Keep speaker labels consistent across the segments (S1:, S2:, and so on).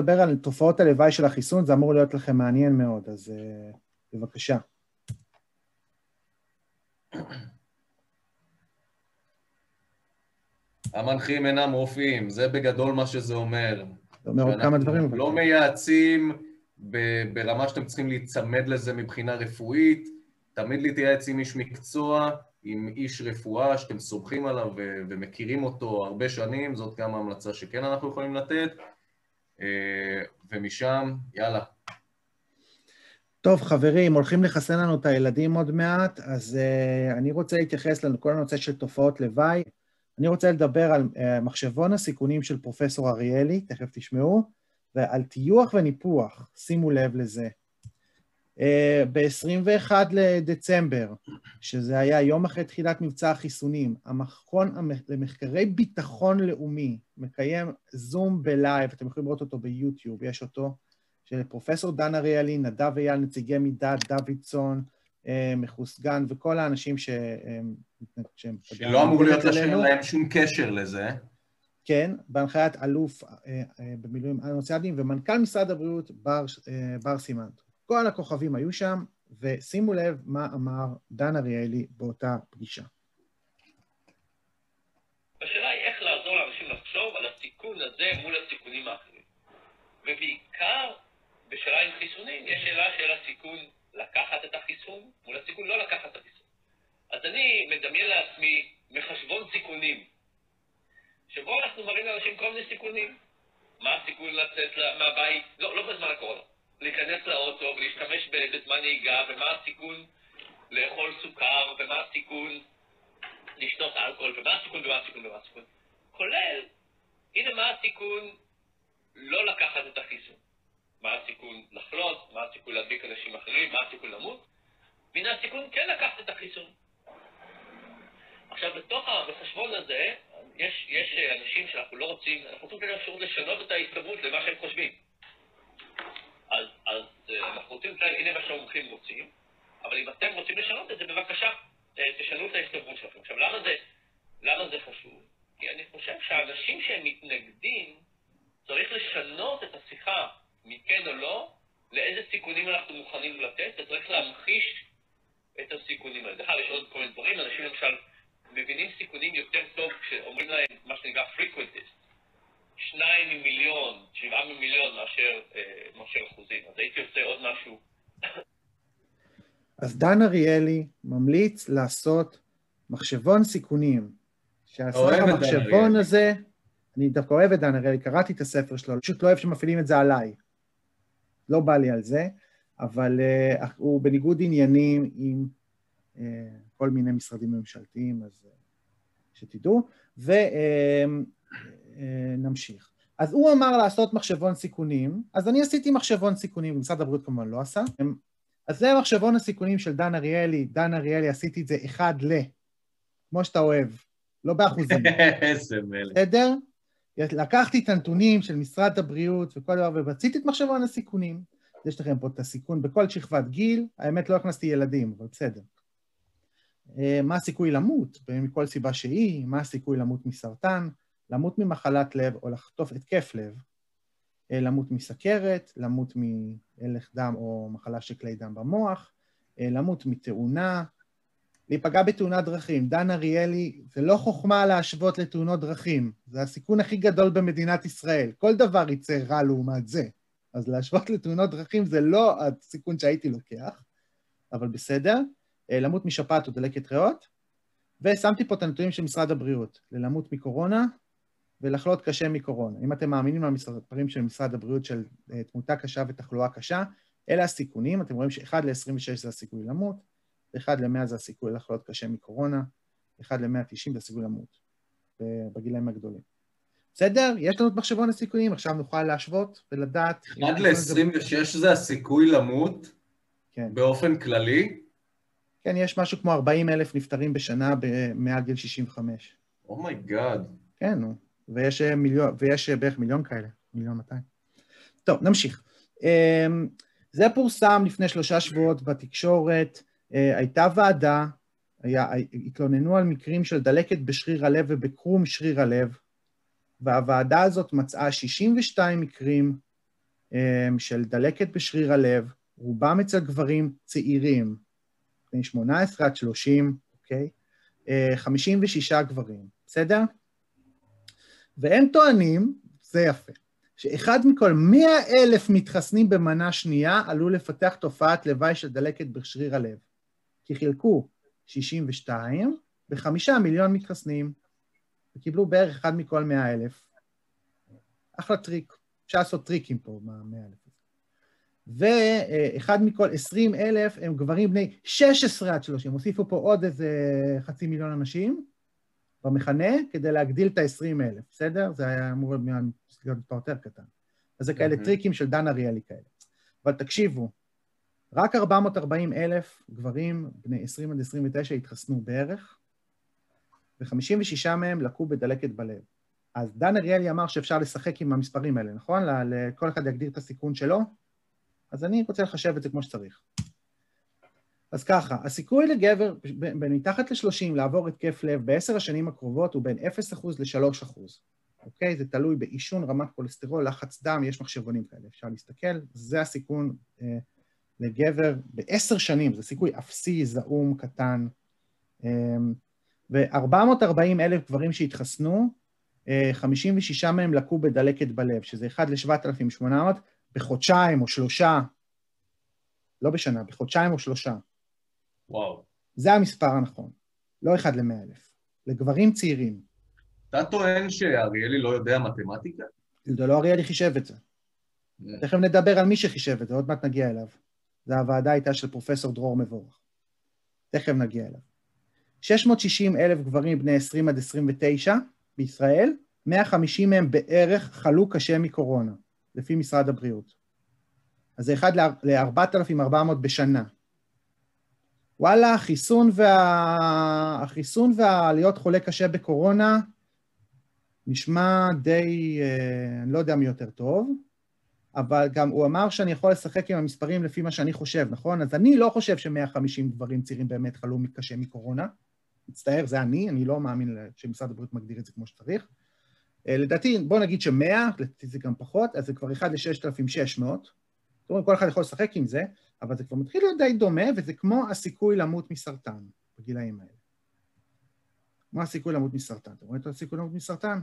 S1: נדבר על תופעות הלוואי של החיסון, זה אמור להיות לכם מעניין מאוד, אז uh, בבקשה.
S2: המנחים אינם רופאים, זה בגדול מה שזה אומר.
S1: זה אומר עוד כמה דברים.
S2: לא מייעצים ברמה שאתם צריכים להיצמד לזה מבחינה רפואית, תמיד להתייעץ עם איש מקצוע, עם איש רפואה שאתם סומכים עליו ומכירים אותו הרבה שנים, זאת גם ההמלצה שכן אנחנו יכולים לתת, ומשם, יאללה.
S1: טוב, חברים, הולכים לחסן לנו את הילדים עוד מעט, אז uh, אני רוצה להתייחס לכל הנושא של תופעות לוואי. אני רוצה לדבר על uh, מחשבון הסיכונים של פרופסור אריאלי, תכף תשמעו, ועל טיוח וניפוח, שימו לב לזה. Uh, ב-21 לדצמבר, שזה היה יום אחרי תחילת מבצע החיסונים, המכון למחקרי ביטחון לאומי מקיים זום בלייב, אתם יכולים לראות אותו ביוטיוב, יש אותו, של פרופסור דן אריאלי, נדב אייל, נציגי מידע, דוידסון, אה, מחוסגן, וכל האנשים ש...
S2: שהם... שלא אמור להיות להם שום קשר לזה.
S1: כן, בהנחיית אלוף אה, אה, במילואים אנוציאדים ומנכ"ל משרד הבריאות בר, בר סימנט. כל הכוכבים היו שם, ושימו לב מה אמר דן אריאלי באותה פגישה.
S3: הזה מול הסיכונים האחרים. ובעיקר בשאלה עם חיסונים, יש שאלה של הסיכון לקחת את החיסון מול הסיכון לא לקחת את החיסון. אז אני מדמיין לעצמי מחשבון סיכונים, שבו אנחנו מראים לאנשים כל מיני סיכונים. מה הסיכון לצאת מהבית, לא, לא בזמן הקורונה, להיכנס לאוטו ולהשתמש בזמן נהיגה, ומה הסיכון לאכול סוכר, ומה הסיכון לשתות אלכוהול, ומה הסיכון ומה הסיכון ומה הסיכון. כולל, הנה מה הסיכון לא לקחת את החיסון. מה הסיכון לחלות, מה הסיכון להדביק אנשים אחרים, מה הסיכון למות, והנה הסיכון כן לקחת את החיסון. עכשיו, בתוך החשבון הזה, יש, יש אנשים שאנחנו לא רוצים, אנחנו רוצים לתת אפשרות לשנות את ההסתברות למה שהם חושבים. אז, אז אה, אנחנו רוצים, הנה מה שהמומחים רוצים, אבל אם אתם רוצים לשנות את זה, בבקשה, אה, תשנו את ההסתברות שלכם. עכשיו, למה זה, למה זה חשוב? כי אני חושב שאנשים שהם מתנגדים, צריך לשנות את השיחה מכן או לא, לאיזה סיכונים אנחנו מוכנים לתת, וצריך להמחיש את הסיכונים האלה. בכלל יש עוד כל מיני דברים, אנשים למשל מבינים סיכונים יותר טוב כשאומרים להם מה שנקרא frequentist. שניים ממיליון, שבעה ממיליון מאשר, אה, מאשר אחוזים. אז הייתי עושה עוד משהו.
S1: אז דן אריאלי ממליץ לעשות מחשבון סיכונים, שהסך המחשבון הזה, אני דווקא אוהב את דן אריאלי, קראתי את הספר שלו, פשוט לא אוהב שמפעילים את זה עליי. לא בא לי על זה, אבל uh, הוא בניגוד עניינים עם uh, כל מיני משרדים ממשלתיים, אז uh, שתדעו, ונמשיך. Uh, uh, אז הוא אמר לעשות מחשבון סיכונים, אז אני עשיתי מחשבון סיכונים, ומשרד הבריאות כמובן לא עשה. אז זה מחשבון הסיכונים של דן אריאלי, דן אריאלי, עשיתי את זה אחד ל, כמו שאתה אוהב, לא באחוזים.
S2: איזה מלך.
S1: בסדר? לקחתי את הנתונים של משרד הבריאות וכל דבר, ורציתי את מחשבון הסיכונים. יש לכם פה את הסיכון בכל שכבת גיל, האמת לא הכנסתי ילדים, אבל בסדר. אה, מה הסיכוי למות, מכל סיבה שהיא, מה הסיכוי למות מסרטן, למות ממחלת לב או לחטוף התקף לב, אה, למות מסכרת, למות מהלך דם או מחלה של כלי דם במוח, אה, למות מתאונה, להיפגע בתאונת דרכים. דן אריאלי, זה לא חוכמה להשוות לתאונות דרכים, זה הסיכון הכי גדול במדינת ישראל. כל דבר יצא רע לעומת זה. אז להשוות לתאונות דרכים זה לא הסיכון שהייתי לוקח, אבל בסדר. אה, למות משפעת או דלקת ריאות, ושמתי פה את הנתונים של משרד הבריאות, ללמות מקורונה ולחלות קשה מקורונה. אם אתם מאמינים למספרים של משרד הבריאות של אה, תמותה קשה ותחלואה קשה, אלה הסיכונים, אתם רואים ש-1 ל-26 זה הסיכוי למות, 1 ל-100 זה הסיכוי לחלות קשה מקורונה, 1 ל-190 זה הסיכוי למות בגילאים הגדולים. בסדר? יש לנו את מחשבון הסיכויים, עכשיו נוכל להשוות ולדעת...
S2: 1 ל-26 זה הסיכוי למות? כן. באופן כללי?
S1: כן, יש משהו כמו 40 אלף נפטרים בשנה מעל גיל 65.
S2: Oh my God. Oh
S1: כן, נו. ויש, אה, מיליון, ויש אה, בערך מיליון כאלה, מיליון 200. טוב, נמשיך. אמ, זה פורסם לפני שלושה שבועות בתקשורת. אה, הייתה ועדה, היה, התלוננו על מקרים של דלקת בשריר הלב ובקרום שריר הלב, והוועדה הזאת מצאה 62 מקרים אמ, של דלקת בשריר הלב, רובם אצל גברים צעירים, בין 18 עד 30, אוקיי? 56 אה, גברים, בסדר? והם טוענים, זה יפה, שאחד מכל 100 אלף מתחסנים במנה שנייה עלול לפתח תופעת לוואי של דלקת בשריר הלב. כי חילקו 62 בחמישה מיליון מתחסנים, וקיבלו בערך אחד מכל 100 אלף. אחלה טריק. אפשר לעשות טריקים פה מה-100 אלף. ואחד מכל 20 אלף הם גברים בני 16 עד 30. הוסיפו פה עוד איזה חצי מיליון אנשים במכנה כדי להגדיל את ה-20 אלף, בסדר? זה היה אמור להיות יותר קטן. אז זה כאלה טריקים של דן אריאלי כאלה. אבל תקשיבו, רק 440 אלף גברים בני 20 עד 29 התחסנו בערך, ו-56 מהם לקו בדלקת בלב. אז דן אריאלי אמר שאפשר לשחק עם המספרים האלה, נכון? לכל אחד יגדיר את הסיכון שלו. אז אני רוצה לחשב את זה כמו שצריך. אז ככה, הסיכוי לגבר בין מתחת ל-30 לעבור התקף לב בעשר השנים הקרובות הוא בין 0% ל-3%. אוקיי? זה תלוי בעישון, רמת כולסטרול, לחץ דם, יש מחשבונים כאלה, אפשר להסתכל. זה הסיכון אה, לגבר בעשר שנים, זה סיכוי אפסי, זעום, קטן. אה, ו-440 אלף גברים שהתחסנו, 56 אה, מהם לקו בדלקת בלב, שזה 1 ל-7,800 בחודשיים או שלושה, לא בשנה, בחודשיים או שלושה.
S2: וואו.
S1: זה המספר הנכון, לא 1 ל-100 אלף, לגברים צעירים.
S2: אתה טוען שאריאלי לא יודע מתמטיקה?
S1: זה לא אריאלי חישב את זה. Yeah. תכף נדבר על מי שחישב את זה, עוד מעט נגיע אליו. זה הוועדה הייתה של פרופסור דרור מבורך. תכף נגיע אליו. 660 אלף גברים בני 20 עד 29 בישראל, 150 מהם בערך חלו קשה מקורונה, לפי משרד הבריאות. אז זה 1 ל-4,400 בשנה. וואלה, החיסון, וה... החיסון והלהיות חולה קשה בקורונה נשמע די, אה, אני לא יודע מי יותר טוב, אבל גם הוא אמר שאני יכול לשחק עם המספרים לפי מה שאני חושב, נכון? אז אני לא חושב ש-150 גברים צעירים באמת חלו קשה מקורונה. מצטער, זה אני, אני לא מאמין שמשרד הבריאות מגדיר את זה כמו שצריך. אה, לדעתי, בוא נגיד ש-100, לדעתי זה גם פחות, אז זה כבר 1 ל-6,600. זאת אומרת, כל אחד יכול לשחק עם זה, אבל זה כבר מתחיל להיות די דומה, וזה כמו הסיכוי למות מסרטן בגילאים האלה. מה הסיכוי למות מסרטן? אתם רואים את הסיכוי למות מסרטן?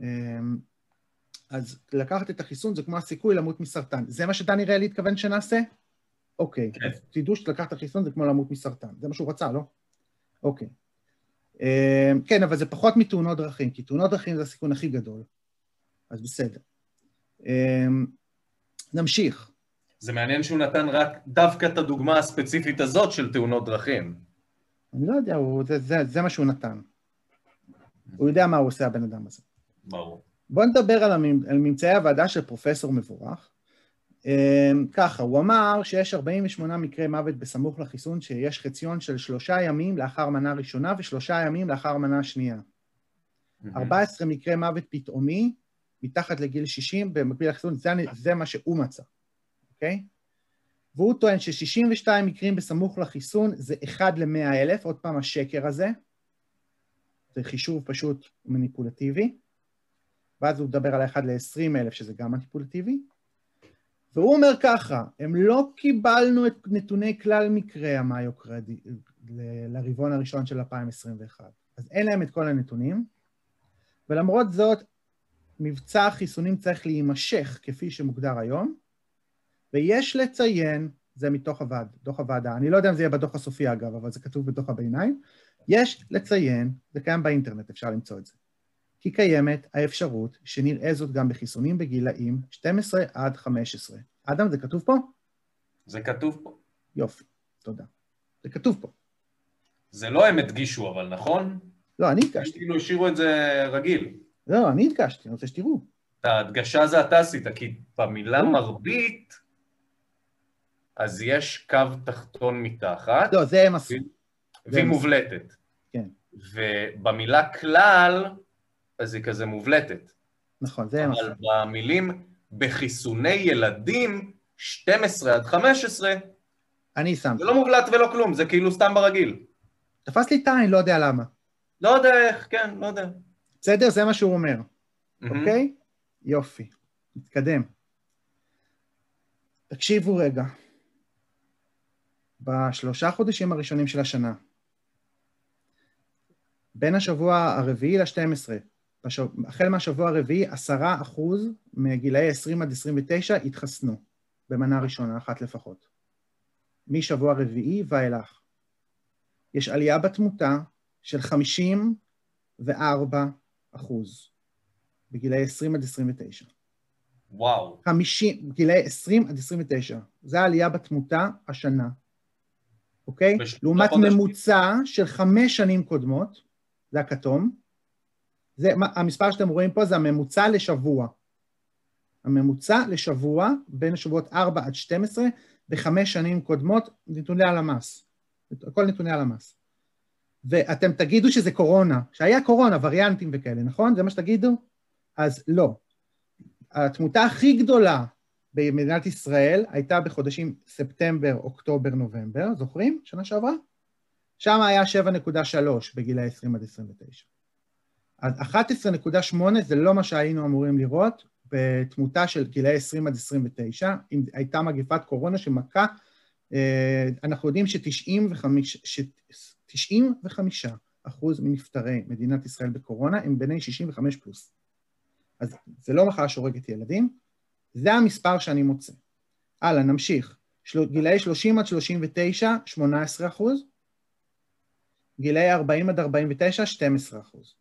S1: אמ, אז לקחת את החיסון זה כמו הסיכוי למות מסרטן. זה מה שדני ראלי התכוון שנעשה? אוקיי. כן. תדעו שלקחת חיסון זה כמו למות מסרטן. זה מה שהוא רצה, לא? אוקיי. אמ, כן, אבל זה פחות מתאונות דרכים, כי תאונות דרכים זה הסיכון הכי גדול. אז בסדר. אמ, נמשיך.
S2: זה מעניין שהוא נתן רק דווקא את הדוגמה הספציפית הזאת של תאונות דרכים.
S1: אני לא יודע, הוא, זה, זה, זה מה שהוא נתן. הוא יודע מה הוא עושה, הבן אדם הזה.
S2: ברור.
S1: בואו נדבר על, הממ... על ממצאי הוועדה של פרופסור מבורך. אמ, ככה, הוא אמר שיש 48 מקרי מוות בסמוך לחיסון, שיש חציון של שלושה ימים לאחר מנה ראשונה ושלושה ימים לאחר מנה שנייה. 14 מקרי מוות פתאומי, מתחת לגיל 60, במקביל לחיסון, זה, זה מה שהוא מצא, אוקיי? והוא טוען ש-62 מקרים בסמוך לחיסון זה 1 ל-100 אלף, עוד פעם השקר הזה, זה חישוב פשוט מניפולטיבי, ואז הוא מדבר על 1 ל-20 אלף, שזה גם מניפולטיבי, והוא אומר ככה, הם לא קיבלנו את נתוני כלל מקרי המיוקרדי לרבעון הראשון של 2021, אז אין להם את כל הנתונים, ולמרות זאת, מבצע החיסונים צריך להימשך כפי שמוגדר היום, ויש לציין, זה מתוך הוועד, דוח הוועדה, אני לא יודע אם זה יהיה בדוח הסופי אגב, אבל זה כתוב בדוח הביניים, יש לציין, זה קיים באינטרנט, אפשר למצוא את זה, כי קיימת האפשרות שנראה זאת גם בחיסונים בגילאים 12 עד 15. אדם, זה כתוב פה?
S2: זה כתוב פה.
S1: יופי, תודה. זה כתוב פה.
S2: זה לא הם הדגישו, אבל נכון?
S1: לא, אני הדגשתי.
S2: כאילו השאירו את זה רגיל.
S1: לא, אני הדגשתי, אני רוצה שתראו.
S2: ההדגשה זה אתה עשית, כי במילה מרבית, אז יש קו תחתון מתחת.
S1: לא, זה הם עשו.
S2: והיא מובלטת.
S1: כן.
S2: ובמילה כלל, אז היא כזה מובלטת.
S1: נכון, זה הם עשו.
S2: אבל במילים בחיסוני ילדים, 12 עד 15,
S1: אני שמתי.
S2: זה לא מובלט ולא כלום, זה כאילו סתם ברגיל.
S1: תפס לי את העין, לא יודע למה.
S2: לא יודע איך, כן, לא יודע.
S1: בסדר? זה מה שהוא אומר. אוקיי? יופי, נתקדם. תקשיבו רגע. בשלושה חודשים הראשונים של השנה, בין השבוע הרביעי ל-12, החל מהשבוע הרביעי, עשרה אחוז מגילאי 20 עד 29 התחסנו במנה ראשונה, אחת לפחות. משבוע רביעי ואילך. יש עלייה בתמותה של 54 אחוז בגילאי 20 עד 29.
S2: וואו.
S1: 50, גילאי 20 עד 29. זה העלייה בתמותה השנה, אוקיי? לעומת
S2: חודשים.
S1: ממוצע של חמש שנים קודמות, זה הכתום. זה, מה- המספר שאתם רואים פה זה הממוצע לשבוע. הממוצע לשבוע בין השבועות 4 עד 12 בחמש שנים קודמות, נתוני הלמ"ס. הכל נתוני הלמ"ס. ואתם תגידו שזה קורונה, שהיה קורונה, וריאנטים וכאלה, נכון? זה מה שתגידו? אז לא. התמותה הכי גדולה במדינת ישראל הייתה בחודשים ספטמבר, אוקטובר, נובמבר, זוכרים? שנה שעברה? שם היה 7.3 בגילי 20 עד 29. אז 11.8 זה לא מה שהיינו אמורים לראות בתמותה של גילאי 20 עד 29, אם הייתה מגיפת קורונה שמכה, אה, אנחנו יודעים ש-95 אחוז מנפטרי מדינת ישראל בקורונה הם בני 65 פלוס. אז זה לא מחלה שהורגת ילדים, זה המספר שאני מוצא. הלאה, נמשיך. של... גילאי 30 עד 39, 18 אחוז. גילאי 40 עד 49, 12 אחוז.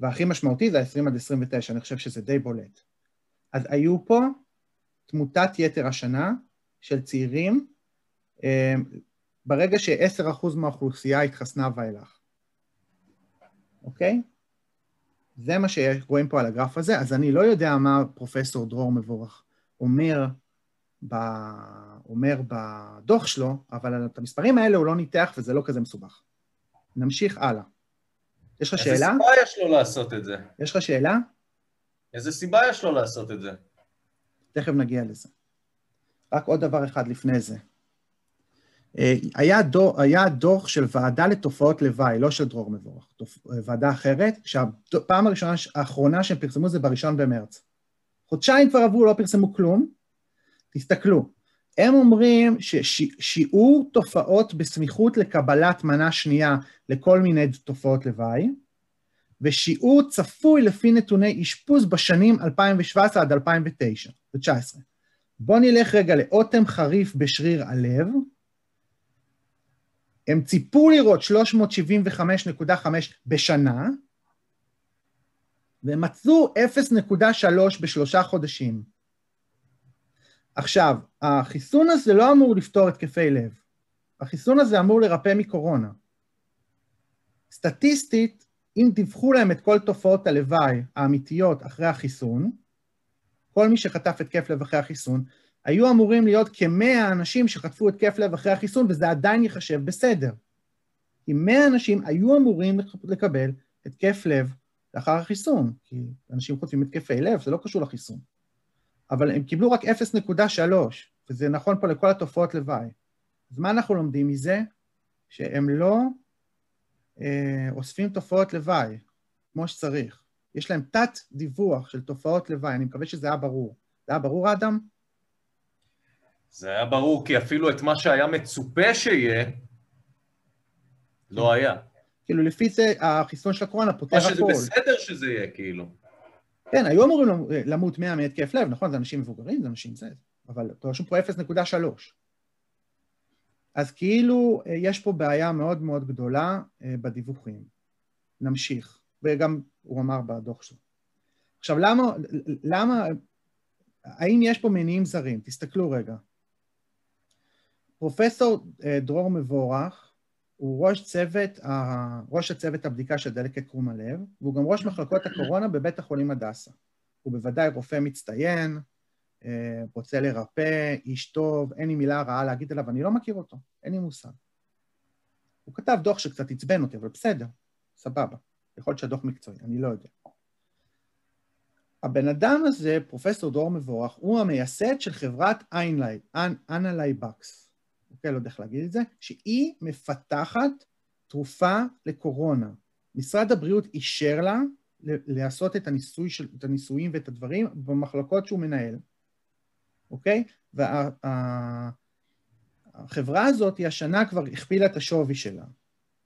S1: והכי משמעותי זה ה-20 עד 29, אני חושב שזה די בולט. אז היו פה תמותת יתר השנה של צעירים, אה, ברגע ש-10% מהאוכלוסייה התחסנה ואילך. אוקיי? זה מה שרואים פה על הגרף הזה, אז אני לא יודע מה פרופסור דרור מבורך אומר, ב... אומר בדוח שלו, אבל את המספרים האלה הוא לא ניתח וזה לא כזה מסובך. נמשיך הלאה. יש לך
S2: איזה
S1: שאלה?
S2: סיבה יש לו לעשות את זה?
S1: יש לך שאלה?
S2: איזה סיבה יש לו לעשות את זה?
S1: תכף נגיע לזה. רק עוד דבר אחד לפני זה. אה, היה דוח, היה דוח של ועדה לתופעות לוואי, לא של דרור מבורך, תופ... ועדה אחרת, שהפעם הראשונה, האחרונה שהם פרסמו זה בראשון במרץ. חודשיים כבר עברו, לא פרסמו כלום. תסתכלו, הם אומרים ששיעור תופעות בסמיכות לקבלת מנה שנייה לכל מיני תופעות לוואי, ושיעור צפוי לפי נתוני אשפוז בשנים 2017 עד 2009 ו-2019. בואו נלך רגע לאוטם חריף בשריר הלב. הם ציפו לראות 375.5 בשנה, והם מצאו 0.3 בשלושה חודשים. עכשיו, החיסון הזה לא אמור לפתור התקפי לב. החיסון הזה אמור לרפא מקורונה. סטטיסטית, אם דיווחו להם את כל תופעות הלוואי האמיתיות אחרי החיסון, כל מי שחטף התקף לב אחרי החיסון, היו אמורים להיות כמאה אנשים שחטפו התקף לב אחרי החיסון, וזה עדיין ייחשב בסדר. כי מאה אנשים היו אמורים לקבל התקף לב לאחר החיסון, כי אנשים חוטפים התקפי לב, זה לא קשור לחיסון. אבל הם קיבלו רק 0.3, וזה נכון פה לכל התופעות לוואי. אז מה אנחנו לומדים מזה? שהם לא אה, אוספים תופעות לוואי כמו שצריך. יש להם תת-דיווח של תופעות לוואי, אני מקווה שזה היה ברור. זה היה ברור, אדם?
S2: זה היה ברור, כי אפילו את מה שהיה מצופה שיהיה, לא היה.
S1: כאילו, לפי זה החיסון של הקורונה פותר
S2: מה שזה
S1: הכל.
S2: בסדר שזה יהיה, כאילו.
S1: כן, היו אמורים למות 100 מהתקף לב, נכון? זה אנשים מבוגרים, זה אנשים זה, אבל רשום פה 0.3. אז כאילו אה, יש פה בעיה מאוד מאוד גדולה אה, בדיווחים. נמשיך, וגם הוא אמר בדוח שלו. עכשיו, למה, למה, האם יש פה מניעים זרים? תסתכלו רגע. פרופסור אה, דרור מבורך הוא ראש צוות, ראש הצוות הבדיקה של דלקת קרום הלב, והוא גם ראש מחלקות הקורונה בבית החולים הדסה. הוא בוודאי רופא מצטיין, רוצה לרפא, איש טוב, אין לי מילה רעה להגיד עליו, אני לא מכיר אותו, אין לי מושג. הוא כתב דוח שקצת עצבן אותי, אבל בסדר, סבבה. יכול להיות שהדוח מקצועי, אני לא יודע. הבן אדם הזה, פרופסור דרור מבורך, הוא המייסד של חברת Enlivex, אוקיי, לא יודע איך להגיד את זה, שהיא מפתחת תרופה לקורונה. משרד הבריאות אישר לה לעשות את, הניסוי של, את הניסויים ואת הדברים במחלקות שהוא מנהל, אוקיי? והחברה וה, הזאת, השנה כבר הכפילה את השווי שלה,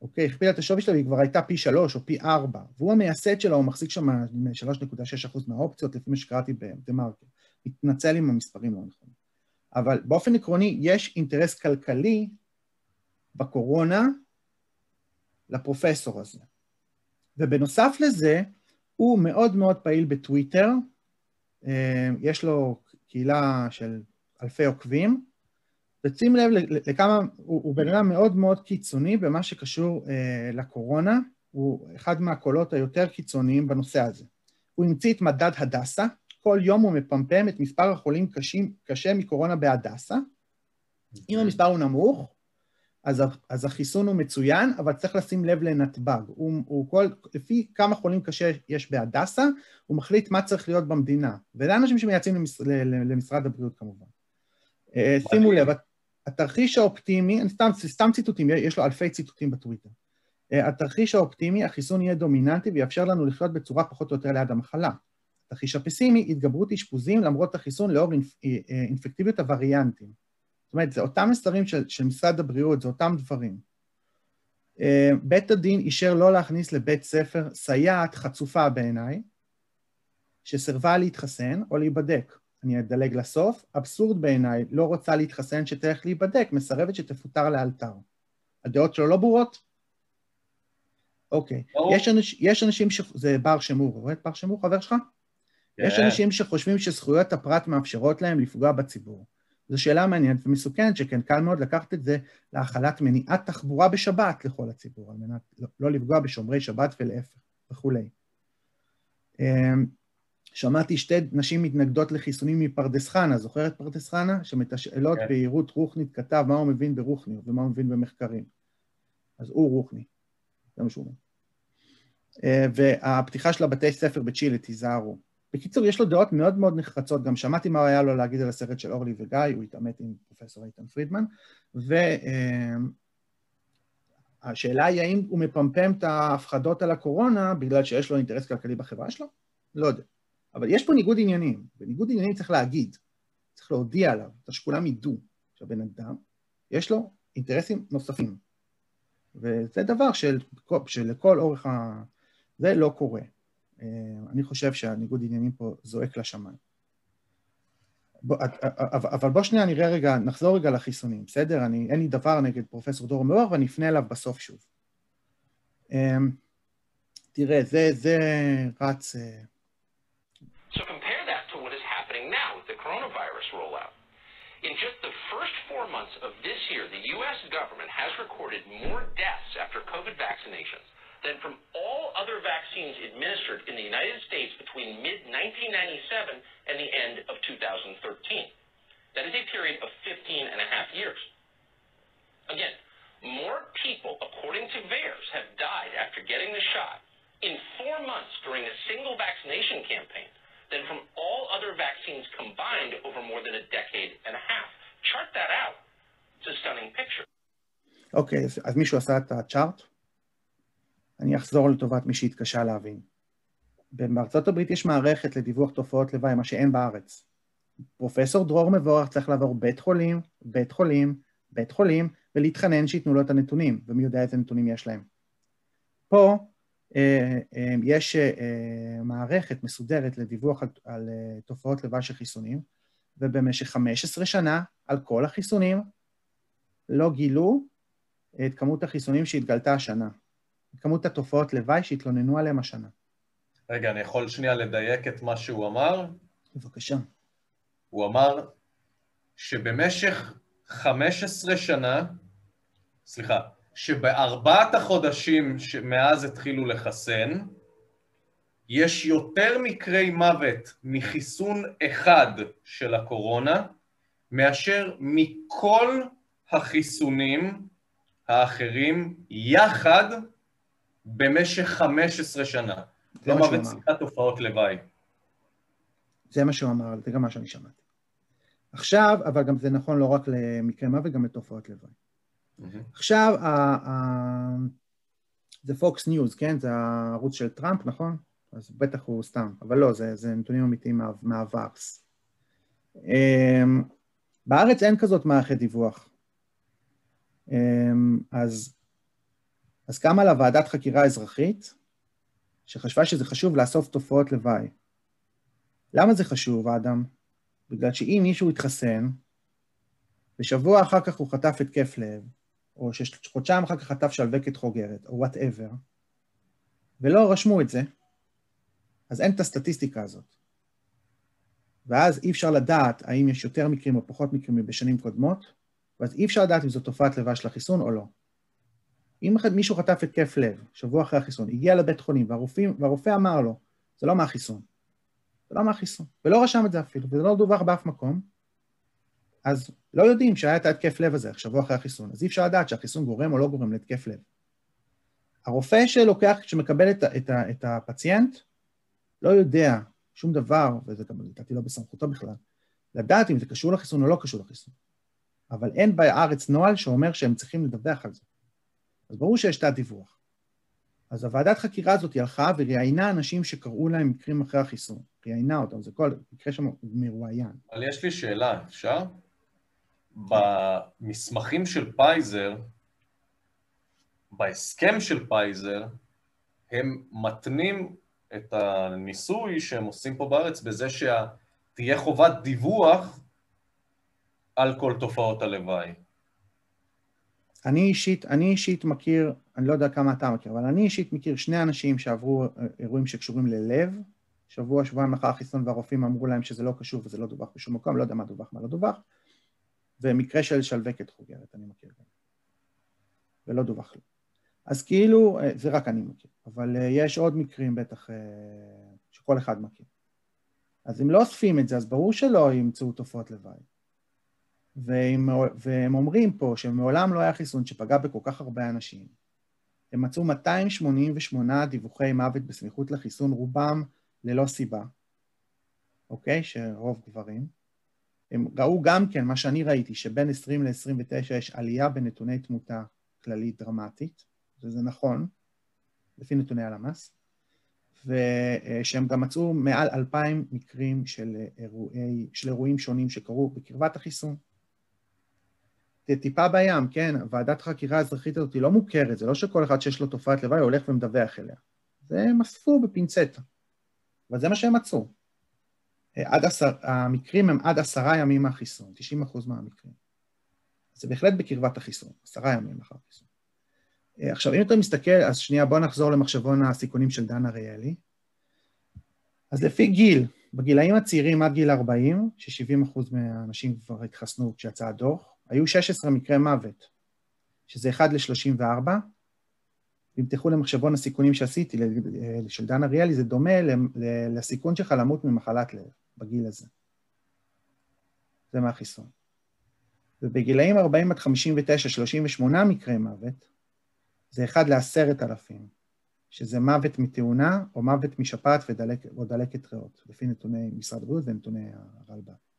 S1: אוקיי? הכפילה את השווי שלה והיא כבר הייתה פי שלוש או פי ארבע, והוא המייסד שלה, הוא מחזיק שם 3.6% מהאופציות, לפי מה שקראתי בדה מרקר. מתנצל אם המספרים לא נכונים. אבל באופן עקרוני, יש אינטרס כלכלי בקורונה לפרופסור הזה. ובנוסף לזה, הוא מאוד מאוד פעיל בטוויטר, אה, יש לו קהילה של אלפי עוקבים, ושים לב לכמה, הוא, הוא בן אדם מאוד מאוד קיצוני במה שקשור אה, לקורונה, הוא אחד מהקולות היותר קיצוניים בנושא הזה. הוא המציא את מדד הדסה, כל יום הוא מפמפם את מספר החולים קשים, קשה מקורונה בהדסה. אם אוקיי. המספר הוא נמוך, אז, אז החיסון הוא מצוין, אבל צריך לשים לב לנתב"ג. הוא, הוא כל, לפי כמה חולים קשה יש בהדסה, הוא מחליט מה צריך להיות במדינה. וזה אנשים שמייעצים למש, למשרד הבריאות כמובן. אה, שימו לב, התרחיש האופטימי, אני סתם, סתם ציטוטים, יש לו אלפי ציטוטים בטוויטר. אה, התרחיש האופטימי, החיסון יהיה דומיננטי ויאפשר לנו לחיות בצורה פחות או יותר ליד המחלה. התרחיש הפסימי, התגברות אשפוזים למרות החיסון לאור אינפ, אה, אינפקטיביות הווריאנטים. זאת אומרת, זה אותם מסרים של, של משרד הבריאות, זה אותם דברים. אה, בית הדין אישר לא להכניס לבית ספר סייעת חצופה בעיניי, שסירבה להתחסן או להיבדק. אני אדלג לסוף. אבסורד בעיניי, לא רוצה להתחסן שתלך להיבדק, מסרבת שתפוטר לאלתר. הדעות שלו לא ברורות? אוקיי. יש, אנש, יש אנשים ש... זה בר שמור, רואה את בר שמור, חבר שלך? Yeah. יש כן. אנשים שחושבים שזכויות הפרט מאפשרות להם לפגוע בציבור. זו שאלה מעניינת ומסוכנת, שכן קל מאוד לקחת את זה להכלת מניעת תחבורה בשבת לכל הציבור, על מנת לא, לא לפגוע בשומרי שבת ולהפך וכולי. אמ, שמעתי שתי נשים מתנגדות לחיסונים מפרדס חנה, זוכרת פרדס חנה? שמתשאלות כן. בהירות רוחנית כתב מה הוא מבין ברוחני ומה הוא מבין במחקרים. אז הוא רוחני, זה מה שהוא אומר. אה, והפתיחה של הבתי ספר בצ'ילה, תיזהרו. בקיצור, יש לו דעות מאוד מאוד נחרצות, גם שמעתי מה היה לו להגיד על הסרט של אורלי וגיא, הוא התעמת עם פרופסור איתן פרידמן, והשאלה היא האם הוא מפמפם את ההפחדות על הקורונה בגלל שיש לו אינטרס כלכלי בחברה שלו? לא יודע. אבל יש פה ניגוד עניינים, וניגוד עניינים צריך להגיד, צריך להודיע עליו, צריך שכולם ידעו שהבן אדם, יש לו אינטרסים נוספים. וזה דבר של, שלכל אורך ה... זה לא קורה. אה, אני חושב שהניגוד עניינים פה זועק לשמיים. אבל בוא שנייה נראה רגע, נחזור רגע לחיסונים, בסדר? אני, אין לי דבר נגד פרופסור דור מאור ואני אפנה אליו בסוף שוב. אה, תראה, זה, זה רץ... אה,
S3: of this year, the U.S. government has recorded more deaths after COVID vaccinations than from all other vaccines administered in the United States between mid-1997 and the end of 2013. That is a period of 15 and a half years. Again, more people, according to VAERS, have died after getting the shot in four months during a single vaccination campaign than from all other vaccines combined over more than a decade and a half. Chart that out. It's a stunning picture.
S1: Okay, אז מישהו עשה את הצ'ארט? אני אחזור לטובת מי שהתקשה להבין. בארצות הברית יש מערכת לדיווח תופעות לוואי, מה שאין בארץ. פרופסור דרור מבורך צריך לעבור בית חולים, בית חולים, בית חולים, ולהתחנן שייתנו לו את הנתונים, ומי יודע איזה נתונים יש להם. פה אה, אה, יש אה, מערכת מסודרת לדיווח על, על אה, תופעות לוואי של חיסונים, ובמשך 15 שנה, על כל החיסונים, לא גילו את כמות החיסונים שהתגלתה השנה. כמות התופעות לוואי שהתלוננו עליהם השנה.
S2: רגע, אני יכול שנייה לדייק את מה שהוא אמר?
S1: בבקשה.
S2: הוא אמר שבמשך 15 שנה, סליחה, שבארבעת החודשים שמאז התחילו לחסן, יש יותר מקרי מוות מחיסון אחד של הקורונה, מאשר מכל החיסונים האחרים יחד במשך 15 שנה. כלומר, בציקת תופעות לוואי.
S1: זה מה שהוא אמר, זה גם מה שאני שמעתי. עכשיו, אבל גם זה נכון לא רק למקרה מוות, גם לתופעות לוואי. Mm-hmm. עכשיו, ה, ה, זה פוקס ניוז, כן? זה הערוץ של טראמפ, נכון? אז בטח הוא סתם, אבל לא, זה, זה נתונים אמיתיים מה, מה VAERS. אמ, בארץ אין כזאת מערכת דיווח. אמ, אז, אז קמה לה ועדת חקירה אזרחית, שחשבה שזה חשוב לאסוף תופעות לוואי. למה זה חשוב, אדם? בגלל שאם מישהו התחסן, ושבוע אחר כך הוא חטף התקף לב, או שחודשיים אחר כך חטף שלווקת חוגרת, או וואטאבר, ולא רשמו את זה, אז אין את הסטטיסטיקה הזאת. ואז אי אפשר לדעת האם יש יותר מקרים או פחות מקרים מבשנים קודמות, ואז אי אפשר לדעת אם זו תופעת לוואי של החיסון או לא. אם מישהו חטף התקף לב, שבוע אחרי החיסון, הגיע לבית חולים, והרופאים, והרופא אמר לו, זה לא מהחיסון. זה לא מהחיסון. ולא רשם את זה אפילו, וזה לא דווח באף מקום, אז לא יודעים שהיה את ההתקף לב הזה, שבוע אחרי החיסון. אז אי אפשר לדעת שהחיסון גורם או לא גורם להתקף לב. הרופא שלוקח, שמקבל את, את, את הפציינט, לא יודע שום דבר, וזה גם לדעתי לא בסמכותו בכלל, לדעת אם זה קשור לחיסון או לא קשור לחיסון. אבל אין בארץ נוהל שאומר שהם צריכים לדווח על זה. אז ברור שיש תת דיווח. אז הוועדת חקירה הזאת הלכה וראיינה אנשים שקראו להם מקרים אחרי החיסון. ראיינה אותם, זה כל מקרה שם מרואיין.
S2: אבל יש לי שאלה, אפשר? במסמכים של פייזר, בהסכם של פייזר, הם מתנים את הניסוי שהם עושים פה בארץ בזה שתהיה חובת דיווח על כל תופעות הלוואי.
S1: אני אישית, אני אישית מכיר, אני לא יודע כמה אתה מכיר, אבל אני אישית מכיר שני אנשים שעברו אירועים שקשורים ללב, שבוע, שבועיים לאחר החיסון והרופאים אמרו להם שזה לא קשור וזה לא דווח בשום מקום, לא יודע מה דווח, מה לא דווח, ומקרה של שלווקת חוגרת, אני מכיר גם, ולא דווח לי. אז כאילו, אה, זה רק אני מכיר, אבל אה, יש עוד מקרים בטח אה, שכל אחד מכיר. אז אם לא אוספים את זה, אז ברור שלא ימצאו תופעות לוואי. והם, והם אומרים פה שמעולם לא היה חיסון שפגע בכל כך הרבה אנשים. הם מצאו 288 דיווחי מוות בסמיכות לחיסון, רובם ללא סיבה, אוקיי? שרוב גברים. הם ראו גם כן, מה שאני ראיתי, שבין 20 ל-29 יש עלייה בנתוני תמותה כללית דרמטית, וזה נכון, לפי נתוני הלמ"ס, ושהם גם מצאו מעל 2,000 מקרים של, אירועי, של אירועים שונים שקרו בקרבת החיסון. טיפה בים, כן, ועדת חקירה האזרחית הזאת היא לא מוכרת, זה לא שכל אחד שיש לו תופעת לוואי הולך ומדווח אליה. זה הם אספו בפינצטה, אבל זה מה שהם מצאו. עד עשר, המקרים הם עד עשרה ימים מהחיסון, 90 אחוז מהמקרים. זה בהחלט בקרבת החיסון, עשרה ימים לאחר החיסון. עכשיו, אם אתה מסתכל, אז שנייה, בוא נחזור למחשבון הסיכונים של דן אריאלי. אז לפי גיל, בגילאים הצעירים עד גיל 40, ש-70% מהאנשים כבר התחסנו כשיצא הדוח, היו 16 מקרי מוות, שזה 1 ל-34. אם תלכו למחשבון הסיכונים שעשיתי, של דן אריאלי, זה דומה לסיכון שלך למות ממחלת לב בגיל הזה. זה מהחיסון. ובגילאים 40 עד 59, 38 מקרי מוות, זה 1 ל-10,000, שזה מוות מתאונה או מוות משפעת ודלק, או דלקת ריאות, לפי נתוני משרד הבריאות ונתוני הרלב"ד.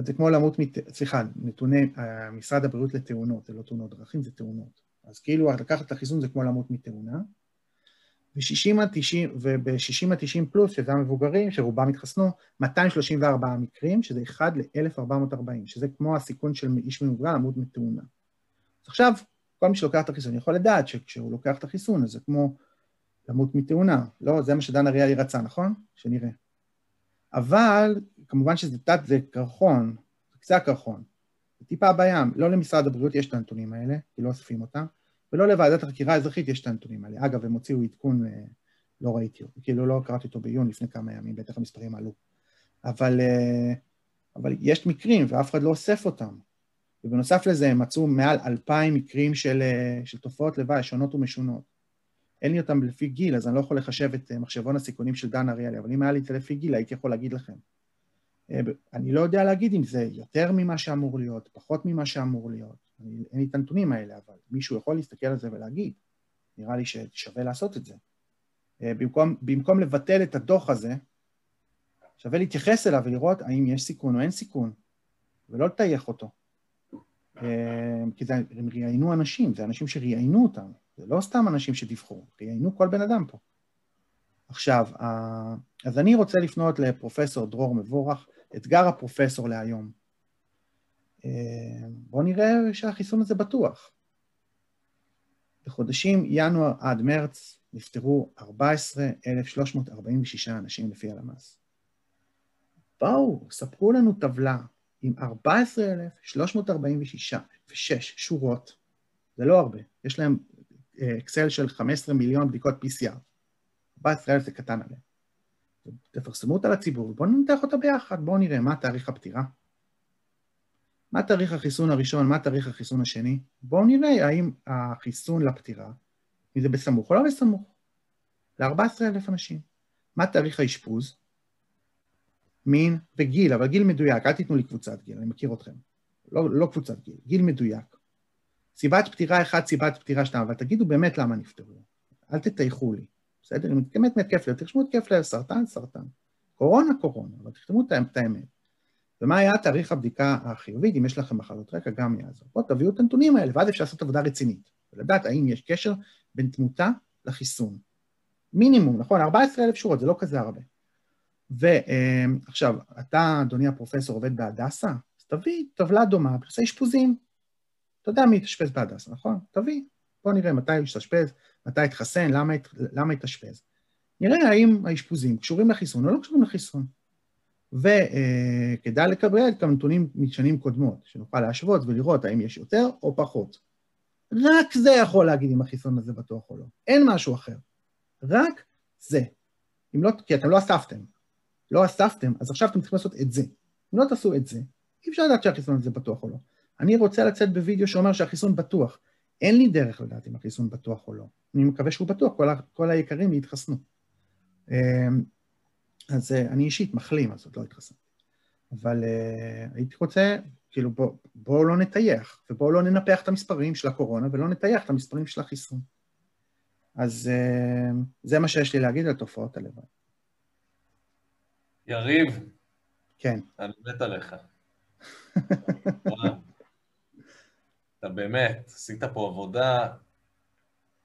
S1: זה כמו למות. סליחה, נתוני uh, משרד הבריאות לתאונות, זה לא תאונות דרכים, זה תאונות. אז כאילו לקחת את החיסון זה כמו למות מתאונה. ב-60 עד 90, וב-60 עד 90 פלוס, שזה המבוגרים, שרובם התחסנו, 234 מקרים, שזה 1 ל-1440, שזה כמו הסיכון של איש מבוגר למות מתאונה. אז עכשיו, כל מי שלוקח את החיסון יכול לדעת שכשהוא לוקח את החיסון, אז זה כמו למות מתאונה. לא, זה מה שדן אריאלי רצה, נכון? שנראה. אבל כמובן שזה תת, זה קרחון, קצה הקרחון. זה טיפה בים. לא למשרד הבריאות יש את הנתונים האלה, כי לא אוספים אותם, ולא לוועדת החקירה האזרחית יש את הנתונים האלה. אגב, הם הוציאו עדכון, אה, לא ראיתי, כאילו לא קראתי אותו בעיון לפני כמה ימים, בטח המספרים עלו. אבל, אה, אבל יש מקרים ואף אחד לא אוסף אותם. ובנוסף לזה הם מצאו מעל אלפיים מקרים של, אה, של תופעות לוואי שונות ומשונות. אין לי אותם לפי גיל, אז אני לא יכול לחשב את מחשבון הסיכונים של דן אריאלי, אבל אם היה לי את זה לפי גיל, הייתי יכול להגיד לכם. אה, אני לא יודע להגיד אם זה יותר ממה שאמור להיות, פחות ממה שאמור להיות. אני, אין לי את הנתונים האלה, אבל מישהו יכול להסתכל על זה ולהגיד. נראה לי ששווה לעשות את זה. אה, במקום, במקום לבטל את הדוח הזה, שווה להתייחס אליו ולראות האם יש סיכון או אין סיכון, ולא לטייח אותו. אה, כי זה, הם ראיינו אנשים, זה אנשים שראיינו אותם, זה לא סתם אנשים שדיווחו, ראיינו כל בן אדם פה. עכשיו, אז אני רוצה לפנות לפרופסור דרור מבורך, אתגר הפרופסור להיום. בואו נראה שהחיסון הזה בטוח. בחודשים ינואר עד מרץ נפטרו 14,346 אנשים לפי הלמ"ס. בואו, ספרו לנו טבלה עם 14,346 שורות, זה לא הרבה, יש להם אקסל של 15 מיליון בדיקות PCR. 14,000 זה קטן עליהם. תפרסמו אותה לציבור, ובואו ננתח אותה ביחד, בואו נראה מה תאריך הפטירה, מה תאריך החיסון הראשון, מה תאריך החיסון השני, בואו נראה האם החיסון לפטירה, אם זה בסמוך או לא בסמוך, ל-14,000 אנשים. מה תאריך האשפוז? מין וגיל, אבל גיל מדויק, אל תיתנו לי קבוצת גיל, אני מכיר אתכם. לא, לא קבוצת גיל, גיל מדויק. סיבת פטירה אחת, סיבת פטירה שתיים, אבל תגידו באמת למה נפטרו. אל תטייחו לי, בסדר? אם באמת מתקף לב, תרשמו התקף לב, סרטן, סרטן. קורונה, קורונה, אבל תכתבו את האמת. ומה היה תאריך הבדיקה החיובית, אם יש לכם מחלות רקע, גם יעזור. בואו תביאו את הנתונים האלה, ואז אפשר לעשות עבודה רצינית, ולדעת האם יש קשר בין תמותה לחיסון. מינימום, נכון? 14,000 שורות, זה לא כזה הרבה. ועכשיו, אתה, אדוני הפרופסור, עובד בהדסה, אז תביא טבלה דומה בנושא אשפוזים. אתה יודע מי התאשפז בהדסה, נכון? תביא. בוא נראה מתי הוא התאשפז, מתי התחסן, למה, התאשפז. נראה האם האשפוזים קשורים לחיסון או לא קשורים לחיסון. וכדאי לקבל גם נתונים משנים קודמות, שנוכל להשוות ולראות האם יש יותר או פחות. רק זה יכול להגיד אם החיסון הזה בטוח או לא. אין משהו אחר. רק זה. אם לא, כי אתם לא אספתם. לא אספתם, אז עכשיו אתם צריכים לעשות את זה. אם לא תעשו את זה, אי אפשר לדעת שהחיסון הזה בטוח או לא. אני רוצה לצאת בווידאו שאומר שהחיסון בטוח. אין לי דרך לדעת אם החיסון בטוח או לא. אני מקווה שהוא בטוח, כל, כל היקרים יתחסנו. אמ, אז אה, אני אישית מחלים, אז עוד לא התחסנתי. אבל uh, הייתי רוצה, כאילו, בואו בוא לא נטייח, ובואו לא ננפח את המספרים של הקורונה, ולא נטייח את המספרים של החיסון. אז uh, זה מה שיש לי להגיד על תופעות הלוואי.
S2: יריב.
S1: כן.
S2: אני מת עליך. אתה באמת, עשית פה עבודה,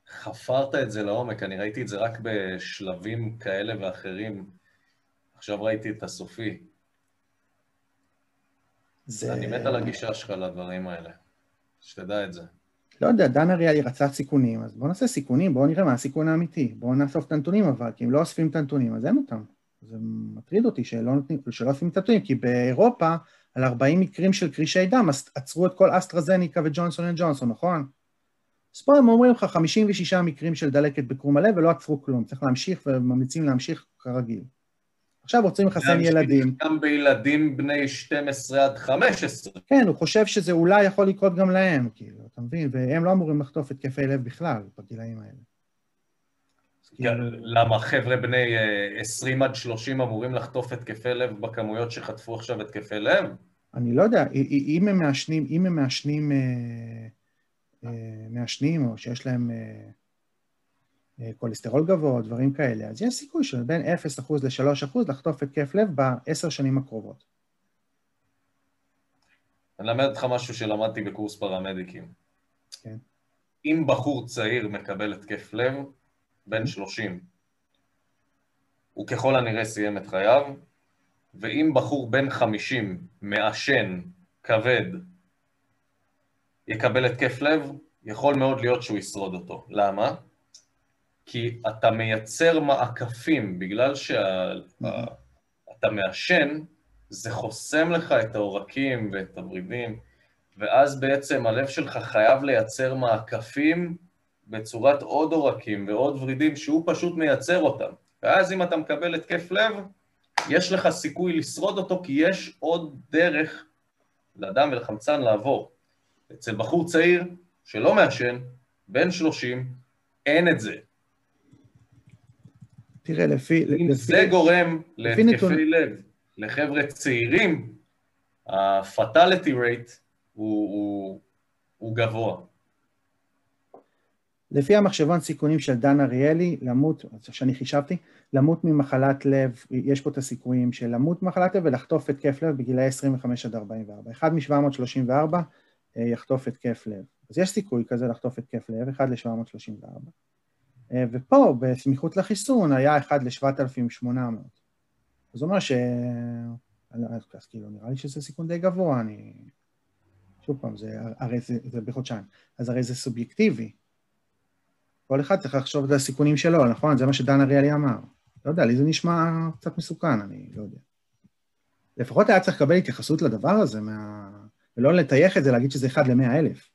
S2: חפרת את זה לעומק, אני ראיתי את זה רק בשלבים כאלה ואחרים. עכשיו ראיתי את הסופי. זה... אני מת על הגישה שלך לדברים האלה, שתדע את זה.
S1: לא יודע, דן אריאלי רצה סיכונים, אז בואו נעשה סיכונים, בואו נראה מה הסיכון האמיתי. בואו נאסוף את הנתונים אבל, כי אם לא אוספים את הנתונים, אז אין אותם. זה מטריד אותי שלא, נותנים, שלא אוספים את הנתונים, כי באירופה, על 40 מקרים של קרישי דם, עצרו את כל אסטרזניקה וג'ונסון אנד ג'ונסון, נכון? אז פה הם אומרים לך 56 מקרים של דלקת בקרום הלב ולא עצרו כלום, צריך להמשיך וממליצים להמשיך כרגיל. עכשיו רוצים לחסן ילדים.
S2: גם בילדים בני 12 עד 15.
S1: כן, הוא חושב שזה אולי יכול לקרות גם להם, כאילו, אתה מבין? והם לא אמורים לחטוף התקפי לב בכלל בגילאים האלה.
S2: כאילו- למה חבר'ה בני 20 עד 30 אמורים לחטוף התקפי לב בכמויות שחטפו עכשיו התקפי לב?
S1: אני לא יודע, אם הם מעשנים, אם הם מעשנים, אה, אה, מעשנים או שיש להם אה, כולסטרול גבוה דברים כאלה, אז יש סיכוי של בין 0% ל-3% לחטוף התקף לב בעשר שנים הקרובות.
S2: אני אלמד אותך משהו שלמדתי בקורס פרמדיקים.
S1: כן.
S2: אם בחור צעיר מקבל התקף לב, בן 30, הוא ככל הנראה סיים את חייו, ואם בחור בן 50 מעשן כבד יקבל התקף לב, יכול מאוד להיות שהוא ישרוד אותו. למה? כי אתה מייצר מעקפים, בגלל שאתה מעשן, זה חוסם לך את העורקים ואת הוורידים, ואז בעצם הלב שלך חייב לייצר מעקפים בצורת עוד עורקים ועוד ורידים שהוא פשוט מייצר אותם. ואז אם אתה מקבל התקף לב, יש לך סיכוי לשרוד אותו כי יש עוד דרך לדם ולחמצן לעבור. אצל בחור צעיר שלא מעשן, בן 30, אין את זה.
S1: תראה, לפי...
S2: אם לפי, זה גורם להתקפי נתון... לב לחבר'ה צעירים, ה-fatality rate הוא, הוא, הוא גבוה.
S1: לפי המחשבון סיכונים של דן אריאלי, למות, שאני חישבתי, למות ממחלת לב, יש פה את הסיכויים של למות ממחלת לב ולחטוף התקף לב בגילאי 25 עד 44. אחד מ-734 אה, יחטוף התקף לב. אז יש סיכוי כזה לחטוף התקף לב, אחד ל-734. אה, ופה, בסמיכות לחיסון, היה 1 ל-7,800. אז הוא אומר ש... אז כאילו, נראה לי שזה סיכון די גבוה, אני... שוב פעם, זה, הרי זה, זה בחודשיים. אז הרי זה סובייקטיבי. כל אחד צריך לחשוב על הסיכונים שלו, נכון? זה מה שדן אריאלי אמר. לא יודע, לי זה נשמע קצת מסוכן, אני לא יודע. לפחות היה צריך לקבל התייחסות לדבר הזה, מה... ולא לטייח את זה, להגיד שזה 1 ל 100000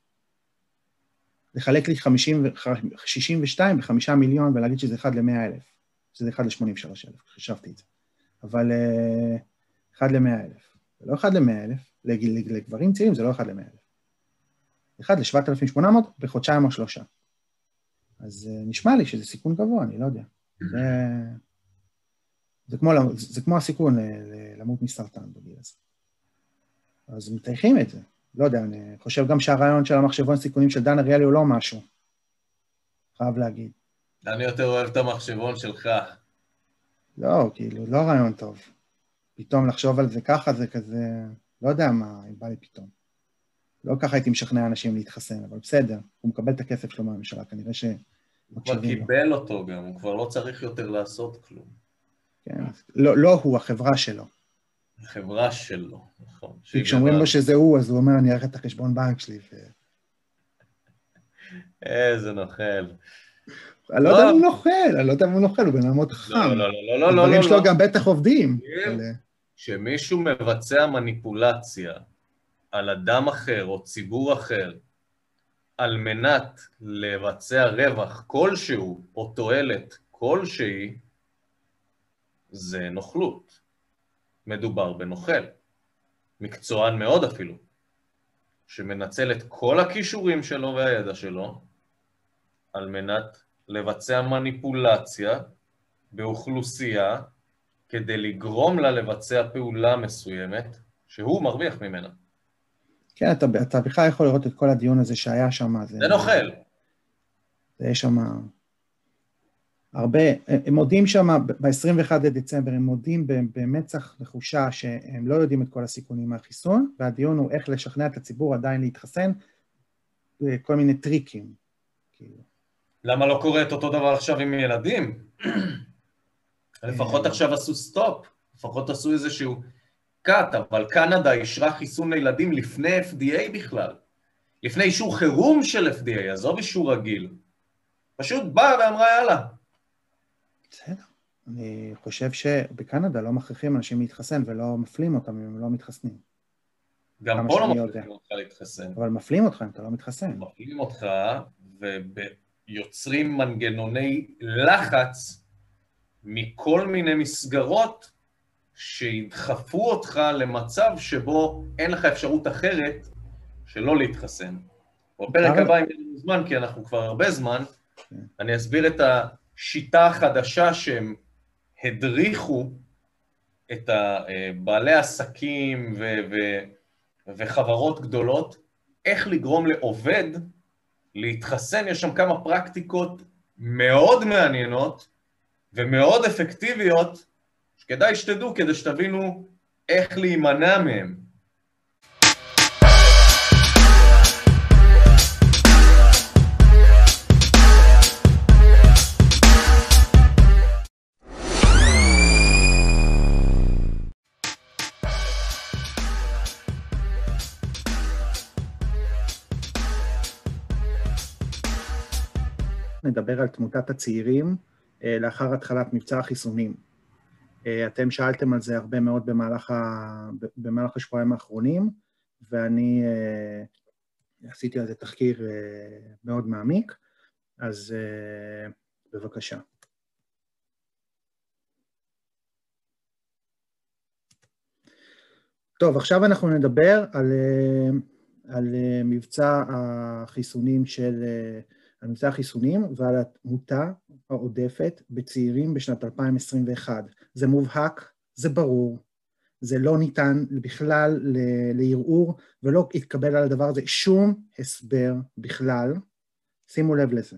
S1: לחלק לי 50, 62 ב-5 מיליון ולהגיד שזה 1 ל-100,000, שזה 1 ל-83,000, חישבתי את זה. אבל uh, 1 ל-100,000, זה לא 1 ל-100,000, לגברים צעירים זה לא 1 ל-100,000. 1 ל-7,800 בחודשיים או שלושה. אז uh, נשמע לי שזה סיכון גבוה, אני לא יודע. זה, זה, כמו, זה כמו הסיכון למות מסרטן בגיל הזה. אז מטייחים את זה. לא יודע, אני חושב גם שהרעיון של המחשבון סיכונים של דן אריאלי הוא לא משהו. חייב להגיד.
S2: אני יותר אוהב את המחשבון שלך.
S1: לא, כאילו, לא רעיון טוב. פתאום לחשוב על זה ככה, זה כזה... לא יודע מה, אם בא לי פתאום. לא ככה הייתי משכנע אנשים להתחסן, אבל בסדר, הוא מקבל את הכסף שלו מהממשלה, כנראה ש...
S2: הוא כבר קיבל. אותו גם, הוא כבר לא צריך יותר לעשות כלום.
S1: כן, לא, לא הוא, החברה שלו.
S2: החברה שלו, נכון.
S1: כי כשאומרים לו שזה הוא, אז הוא אומר, אני אראה את החשבון בנק שלי. ו...
S2: איזה נוכל.
S1: אני לא יודע אם הוא נוכל, אני לא יודע אם הוא נוכל, הוא בן אדם מאוד חכם. לא,
S2: לא, לא, לא, לא.
S1: הדברים שלו גם בטח עובדים.
S2: כשמישהו מבצע מניפולציה על אדם אחר או ציבור אחר, על מנת לבצע רווח כלשהו או תועלת כלשהי, זה נוכלות. מדובר בנוכל, מקצוען מאוד אפילו, שמנצל את כל הכישורים שלו והידע שלו על מנת לבצע מניפולציה באוכלוסייה כדי לגרום לה לבצע פעולה מסוימת שהוא מרוויח ממנה.
S1: כן, אתה, אתה בכלל יכול לראות את כל הדיון הזה שהיה שם.
S2: זה, זה נוכל.
S1: זה יש שם הרבה, הם מודים שם, ב-21 לדצמבר, הם מודים במצח נחושה שהם לא יודעים את כל הסיכונים מהחיסון, והדיון הוא איך לשכנע את הציבור עדיין להתחסן, כל מיני טריקים. כאילו.
S2: למה לא קורה את אותו דבר עכשיו עם ילדים? לפחות עכשיו עשו stop, לפחות עשו איזשהו cut, אבל קנדה אישרה חיסון לילדים לפני FDA בכלל. לפני אישור חירום של FDA, עזוב אישור רגיל. פשוט באה ואמרה יאללה,
S1: בסדר. אני חושב שבקנדה לא מכריחים אנשים להתחסן ולא מפלים אותם אם הם לא מתחסנים.
S2: גם פה לא מכריחים אותך להתחסן.
S1: אבל מפלים אותך אם אתה לא מתחסן.
S2: מפלים אותך ויוצרים מנגנוני לחץ מכל מיני מסגרות שידחפו אותך למצב שבו אין לך אפשרות אחרת שלא להתחסן. בפרק הבא, אם אין לנו זמן, כי אנחנו כבר הרבה זמן, כן. אני אסביר את ה... שיטה חדשה שהם הדריכו את בעלי עסקים ו- ו- וחברות גדולות, איך לגרום לעובד להתחסן. יש שם כמה פרקטיקות מאוד מעניינות ומאוד אפקטיביות, שכדאי שתדעו כדי שתבינו איך להימנע מהם.
S1: נדבר על תמותת הצעירים אה, לאחר התחלת מבצע החיסונים. אה, אתם שאלתם על זה הרבה מאוד במהלך, ה... במהלך השבועיים האחרונים, ואני אה, עשיתי על זה תחקיר מאוד מעמיק, אז בבקשה. טוב, עכשיו אנחנו נדבר על, על מבצע החיסונים של על מבצע החיסונים ועל התמותה העודפת בצעירים בשנת 2021. זה מובהק, זה ברור, זה לא ניתן בכלל לערעור ולא התקבל על הדבר הזה שום הסבר בכלל. שימו לב לזה.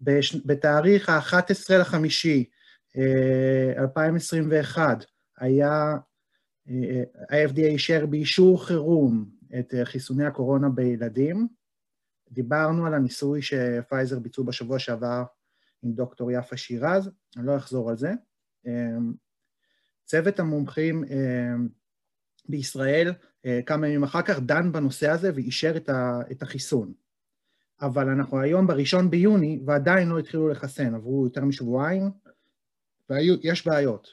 S1: בש... בתאריך ה-11 לחמישי 2021 אה, היה, אה, ה-FDA אישר באישור חירום את אה, חיסוני הקורונה בילדים, דיברנו על הניסוי שפייזר ביצעו בשבוע שעבר עם דוקטור יפה שירז, אני לא אחזור על זה. צוות המומחים בישראל כמה ימים אחר כך דן בנושא הזה ואישר את החיסון. אבל אנחנו היום בראשון ביוני ועדיין לא התחילו לחסן, עברו יותר משבועיים ויש בעיות.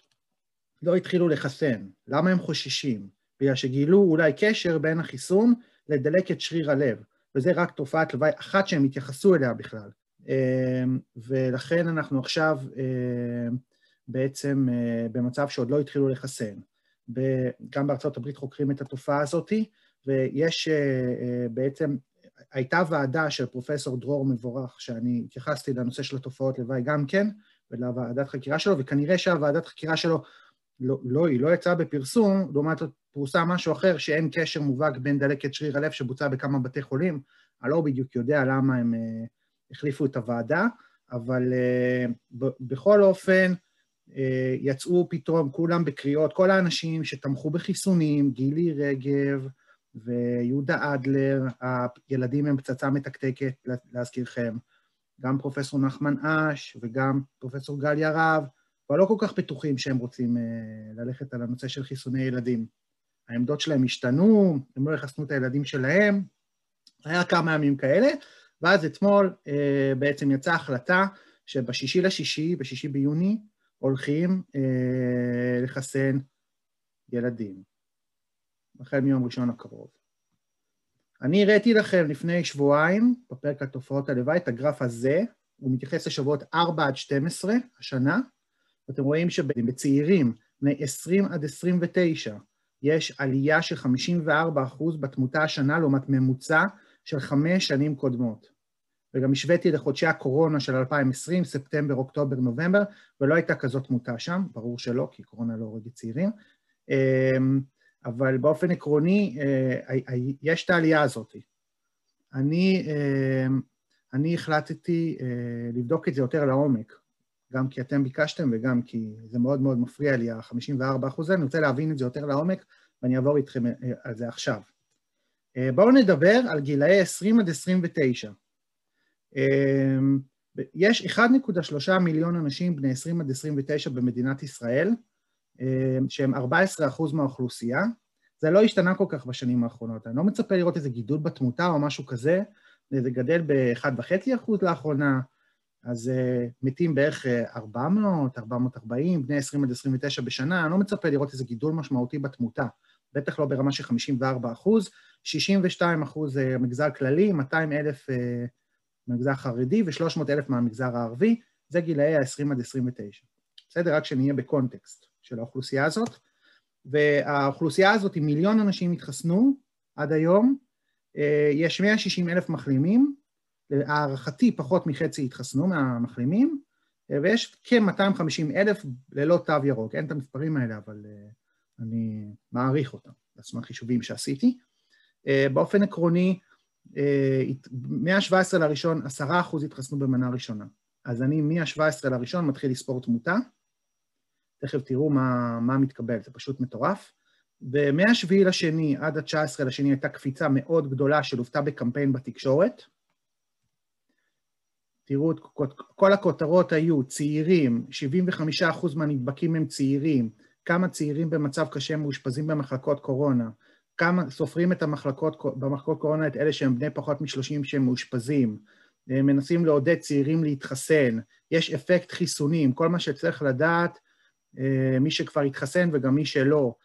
S1: לא התחילו לחסן. למה הם חוששים? בגלל שגילו אולי קשר בין החיסון לדלקת שריר הלב, וזה רק תופעת לוואי אחת שהם התייחסו אליה בכלל. אמ, ולכן אנחנו עכשיו אמ, בעצם אה, במצב שעוד לא התחילו לחסן. גם בארצות הברית חוקרים את התופעה הזאת, ויש אה, אה, בעצם, הייתה ועדה של פרופסור דרור מבורך, שאני התייחסתי לנושא של התופעות לוואי גם כן, ולוועדת חקירה שלו, וכנראה שהוועדת חקירה שלו, לא, לא, היא לא יצאה בפרסום, לעומת זאת פורסם משהו אחר, שאין קשר מובהק בין דלקת שריר הלב שבוצע בכמה בתי חולים. אני לא בדיוק יודע למה הם החליפו את הוועדה, אבל בכל אופן, יצאו פתאום כולם בקריאות, כל האנשים שתמכו בחיסונים, גילי רגב ויהודה אדלר, הילדים הם פצצה מתקתקת, להזכירכם, גם פרופסור נחמן אש וגם פרופסור גליה רהב, כבר לא כל כך בטוחים שהם רוצים uh, ללכת על הנושא של חיסוני ילדים. העמדות שלהם השתנו, הם לא יחסנו את הילדים שלהם, היה כמה ימים כאלה, ואז אתמול uh, בעצם יצאה החלטה שבשישי לשישי, בשישי ביוני, הולכים uh, לחסן ילדים, החל מיום ראשון הקרוב. אני הראיתי לכם לפני שבועיים, בפרק על תופעות הלוואי, את הגרף הזה, הוא מתייחס לשבועות 4 עד 12 השנה, ואתם רואים שבצעירים, בני 20 עד 29, יש עלייה של 54 אחוז בתמותה השנה לעומת ממוצע של חמש שנים קודמות. וגם השוויתי לחודשי הקורונה של 2020, ספטמבר, אוקטובר, נובמבר, ולא הייתה כזאת תמותה שם, ברור שלא, כי קורונה לא הורגת צעירים. אמ, אבל באופן עקרוני, אה, יש את העלייה הזאת. אני, אמ, אני החלטתי אה, לבדוק את זה יותר לעומק, גם כי אתם ביקשתם וגם כי זה מאוד מאוד מפריע לי, ה-54 אחוז, אני רוצה להבין את זה יותר לעומק, ואני אעבור איתכם אה, על זה עכשיו. אה, בואו נדבר על גילאי 20 עד 29. אה, יש 1.3 מיליון אנשים בני 20 עד 29 במדינת ישראל, שהם 14 אחוז מהאוכלוסייה. זה לא השתנה כל כך בשנים האחרונות. אני לא מצפה לראות איזה גידול בתמותה או משהו כזה, זה גדל ב-1.5 אחוז לאחרונה, אז uh, מתים בערך 400, 440, בני 20 עד 29 בשנה, אני לא מצפה לראות איזה גידול משמעותי בתמותה, בטח לא ברמה של 54 אחוז, 62 אחוז uh, מגזר כללי, 200 אלף מהמגזר החרדי ו-300 אלף מהמגזר הערבי, זה גילאי ה-20 עד 29. בסדר? רק שנהיה בקונטקסט של האוכלוסייה הזאת. והאוכלוסייה הזאת, עם מיליון אנשים התחסנו עד היום, יש 160 אלף מחלימים, להערכתי פחות מחצי התחסנו מהמחלימים, ויש כ-250 אלף ללא תו ירוק. אין את המספרים האלה, אבל uh, אני מעריך אותם, על חישובים שעשיתי. באופן עקרוני, uh, מ-17 לראשון, 10% התחסנו במנה ראשונה. אז אני מ-17 לראשון מתחיל לספור תמותה. תכף תראו מה, מה מתקבל, זה פשוט מטורף. ומ-7 לשני עד ה-19 לשני הייתה קפיצה מאוד גדולה שלוותה בקמפיין בתקשורת. תראו, כל הכותרות היו צעירים, 75% מהנדבקים הם צעירים, כמה צעירים במצב קשה מאושפזים במחלקות קורונה, כמה סופרים את המחלקות, במחלקות קורונה את אלה שהם בני פחות מ-30 שהם מאושפזים, מנסים לעודד צעירים להתחסן, יש אפקט חיסונים, כל מה שצריך לדעת, אה, מי שכבר התחסן וגם מי שלא.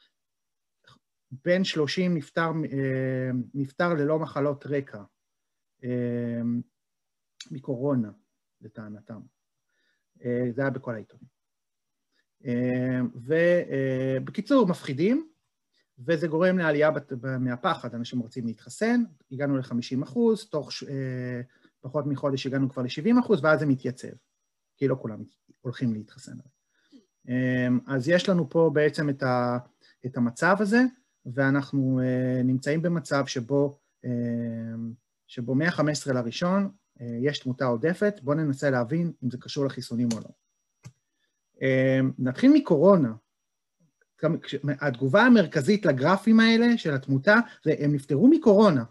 S1: בן 30 נפטר, אה, נפטר ללא מחלות רקע. אה, מקורונה, לטענתם. זה היה בכל העיתונים. ובקיצור, מפחידים, וזה גורם לעלייה מהפחד, אנשים רוצים להתחסן, הגענו ל-50 אחוז, תוך אה, פחות מחודש הגענו כבר ל-70 אחוז, ואז זה מתייצב, כי לא כולם הולכים להתחסן. אז יש לנו פה בעצם את, ה, את המצב הזה, ואנחנו נמצאים במצב שבו, שבו מה-15 לראשון אה, יש תמותה עודפת, בואו ננסה להבין אם זה קשור לחיסונים או לא. אה, נתחיל מקורונה. התגובה המרכזית לגרפים האלה של התמותה זה הם נפטרו מקורונה,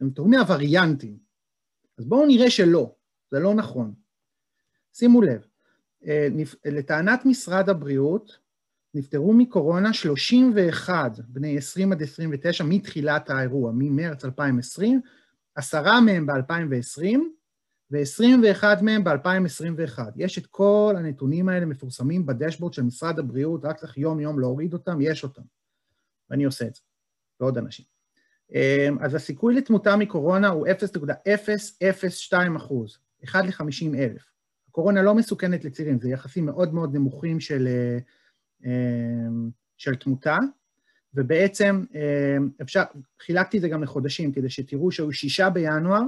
S1: הם נפטרו מהווריאנטים. אז בואו נראה שלא, זה לא נכון. שימו לב, אה, לטענת משרד הבריאות, נפטרו מקורונה 31 בני 20 עד 29 מתחילת האירוע, ממרץ 2020, עשרה מהם ב-2020 ו-21 מהם ב-2021. יש את כל הנתונים האלה מפורסמים בדשבורד של משרד הבריאות, רק צריך יום-יום להוריד אותם, יש אותם. ואני עושה את זה, ועוד אנשים. אמ, אז הסיכוי לתמותה מקורונה הוא 0.002 אחוז, 1 ל-50 אלף. הקורונה לא מסוכנת לצעירים, זה יחסים מאוד מאוד נמוכים של, אמ, של תמותה, ובעצם אמ, אפשר, חילקתי את זה גם לחודשים, כדי שתראו שהיו שישה בינואר,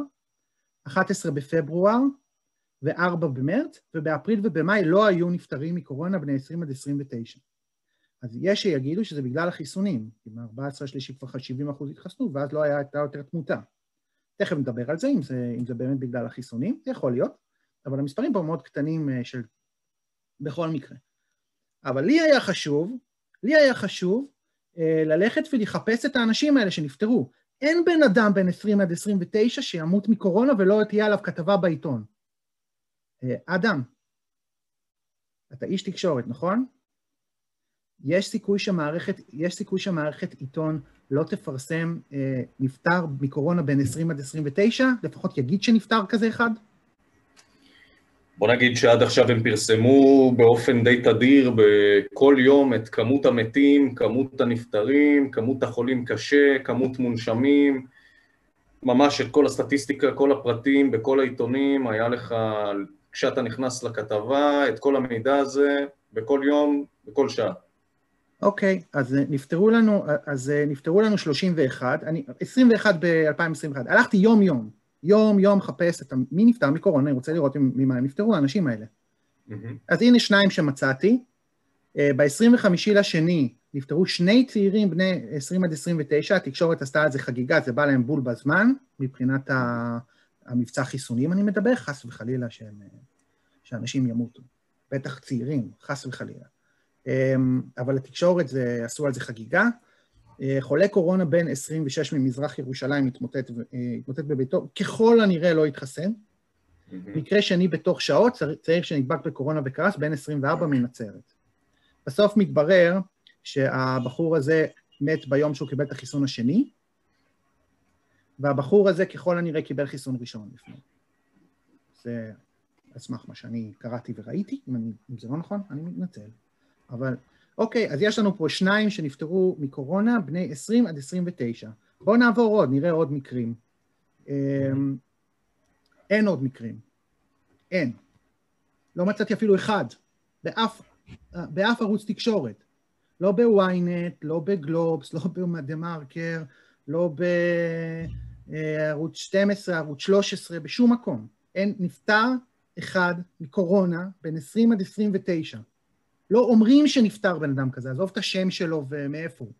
S1: 11 בפברואר ו-4 במרץ, ובאפריל ובמאי לא היו נפטרים מקורונה בני 20 עד 29. אז יש שיגידו שזה בגלל החיסונים, כי מ-14 השלישי כבר 70 אחוז התחסנו, ואז לא הייתה יותר תמותה. תכף נדבר על זה אם, זה, אם זה באמת בגלל החיסונים, זה יכול להיות, אבל המספרים פה מאוד קטנים אה, של... בכל מקרה. אבל לי היה חשוב, לי היה חשוב אה, ללכת ולחפש את האנשים האלה שנפטרו. אין בן אדם בין 20 עד 29 שימות מקורונה ולא תהיה עליו כתבה בעיתון. אה, אדם, אתה איש תקשורת, נכון? יש סיכוי שמערכת, יש סיכוי שמערכת עיתון לא תפרסם אה, נפטר מקורונה בין 20 עד 29? לפחות יגיד שנפטר כזה אחד?
S2: בוא נגיד שעד עכשיו הם פרסמו באופן די תדיר בכל יום את כמות המתים, כמות הנפטרים, כמות החולים קשה, כמות מונשמים, ממש את כל הסטטיסטיקה, כל הפרטים בכל העיתונים, היה לך, כשאתה נכנס לכתבה, את כל המידע הזה בכל יום, בכל שעה.
S1: אוקיי, okay, אז נפטרו לנו, אז נפטרו לנו 31, אני, 21 ב-2021, הלכתי יום-יום, יום-יום מחפש את מי נפטר מקורונה, אני רוצה לראות ממה הם נפטרו, האנשים האלה. Mm-hmm. אז הנה שניים שמצאתי. אה, ב-25 לשני נפטרו שני צעירים בני 20 עד 29, התקשורת עשתה על זה חגיגה, זה בא להם בול בזמן, מבחינת המבצע חיסונים אני מדבר, חס וחלילה שהם, שאנשים ימותו. בטח צעירים, חס וחלילה. אה, אבל התקשורת זה, עשו על זה חגיגה. אה, חולה קורונה בן 26 ממזרח ירושלים התמוטט, אה, התמוטט בביתו, ככל הנראה לא התחסן. מקרה שני בתוך שעות, צעיר שנדבק בקורונה וקרס, בן 24 מנצרת. בסוף מתברר שהבחור הזה מת ביום שהוא קיבל את החיסון השני, והבחור הזה ככל הנראה קיבל חיסון ראשון לפני. זה על סמך מה שאני קראתי וראיתי, אם, אני, אם זה לא נכון, אני מתנצל. אבל אוקיי, אז יש לנו פה שניים שנפטרו מקורונה, בני 20 עד 29. בואו נעבור עוד, נראה עוד מקרים. אמ, אין עוד מקרים. אין. לא מצאתי אפילו אחד, באף, באף ערוץ תקשורת. לא בוויינט, לא בגלובס, לא בדה מרקר, לא בערוץ 12, ערוץ 13, בשום מקום. אין נפטר אחד מקורונה בין 20 עד 29. לא אומרים שנפטר בן אדם כזה, עזוב את השם שלו ומאיפה הוא.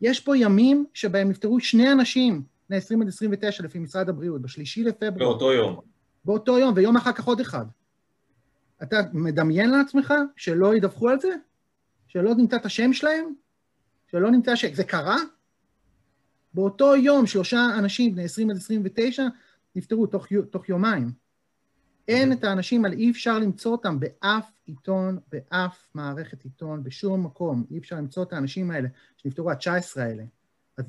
S1: יש פה ימים שבהם נפטרו שני אנשים, בני 20 עד 29 לפי משרד הבריאות, בשלישי לפברואר.
S2: באותו יום.
S1: באותו יום, ויום אחר כך עוד אחד. אתה מדמיין לעצמך שלא ידווחו על זה? שלא נמצא את השם שלהם? שלא נמצא ש... זה קרה? באותו יום שלושה אנשים בני 20 עד 29 נפטרו תוך, תוך יומיים. אין את האנשים האלה, אי אפשר למצוא אותם באף עיתון, באף מערכת עיתון, בשום מקום. אי אפשר למצוא את האנשים האלה שנפטרו, ה-19 האלה. אז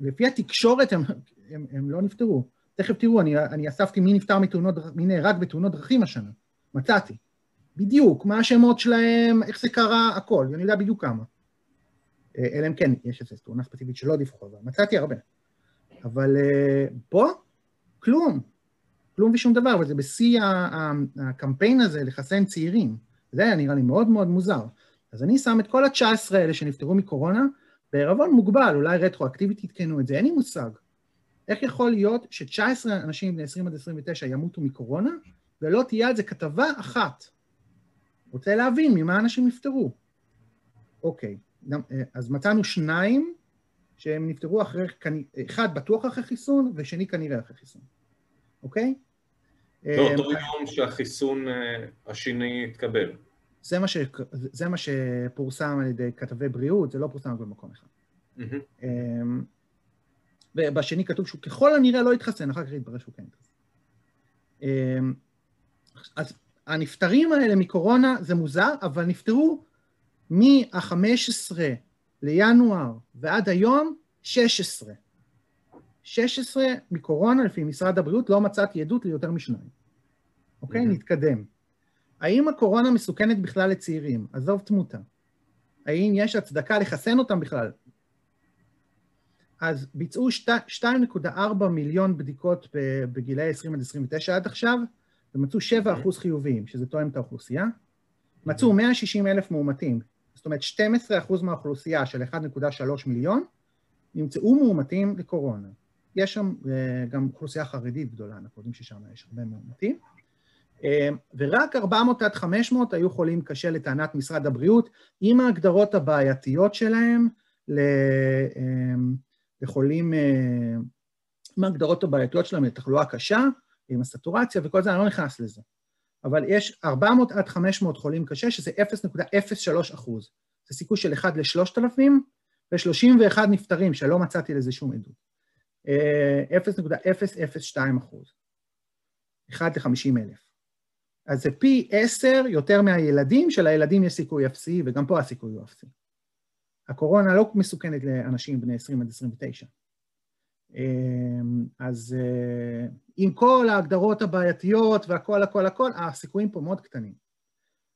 S1: לפי התקשורת הם, הם, הם לא נפטרו. תכף תראו, אני, אני אספתי מי נפטר מתאונות, מי נהרג בתאונות דרכים השנה. מצאתי. בדיוק, מה השמות שלהם, איך זה קרה, הכל, אני יודע בדיוק כמה. אה, אלא אם כן, יש איזו תאונה ספציפית שלא דיווחו, אבל מצאתי הרבה. אבל אה, פה, כלום. כלום ושום דבר, וזה בשיא הקמפיין הזה לחסן צעירים. זה היה נראה לי מאוד מאוד מוזר. אז אני שם את כל ה-19 האלה שנפטרו מקורונה בערבון מוגבל, אולי רטרואקטיבית עדכנו את זה, אין לי מושג. איך יכול להיות ש-19 אנשים בני 20 עד 29 ימותו מקורונה, ולא תהיה על זה כתבה אחת? רוצה להבין ממה אנשים נפטרו. אוקיי, אז מצאנו שניים שהם נפטרו אחרי, אחד בטוח אחרי חיסון, ושני כנראה אחרי חיסון. אוקיי?
S2: באותו לא, יום שהחיסון אה, השני התקבל.
S1: זה מה, ש... זה מה שפורסם על ידי כתבי בריאות, זה לא פורסם במקום אחד. Mm-hmm. ובשני כתוב שהוא ככל הנראה לא התחסן, אחר כך התברר שהוא כן התחסן. אמ, אז הנפטרים האלה מקורונה זה מוזר, אבל נפטרו מה-15 לינואר ועד היום 16. 16 מקורונה, לפי משרד הבריאות, לא מצאתי עדות ליותר משניים. אוקיי? Mm-hmm. נתקדם. האם הקורונה מסוכנת בכלל לצעירים? עזוב תמותה. האם יש הצדקה לחסן אותם בכלל? אז ביצעו 2.4 מיליון בדיקות בגילאי 20 עד 29 עד עכשיו, ומצאו 7 אחוז חיוביים, שזה תואם את האוכלוסייה. מצאו 160 אלף מאומתים, זאת אומרת 12 אחוז מהאוכלוסייה של 1.3 מיליון, נמצאו מאומתים לקורונה. יש שם אה, גם אוכלוסייה חרדית גדולה, אנחנו יודעים ששם יש הרבה מאומתים. אה, ורק 400 עד 500 היו חולים קשה לטענת משרד הבריאות, עם ההגדרות הבעייתיות שלהם אה, לחולים, עם ההגדרות הבעייתיות שלהם לתחלואה קשה, עם הסטורציה וכל זה, אני לא נכנס לזה. אבל יש 400 עד 500 חולים קשה, שזה 0.03 אחוז. זה סיכוי של 1 ל-3,000 ו-31 נפטרים, שלא מצאתי לזה שום עדות. 0.002 אחוז, 1 ל-50 אלף. אז זה פי 10 יותר מהילדים, שלילדים יש סיכוי אפסי, וגם פה הסיכוי הוא אפסי. הקורונה לא מסוכנת לאנשים בני 20 עד 29. אז אה, עם כל ההגדרות הבעייתיות והכל, הכל, הכל, הסיכויים פה מאוד קטנים.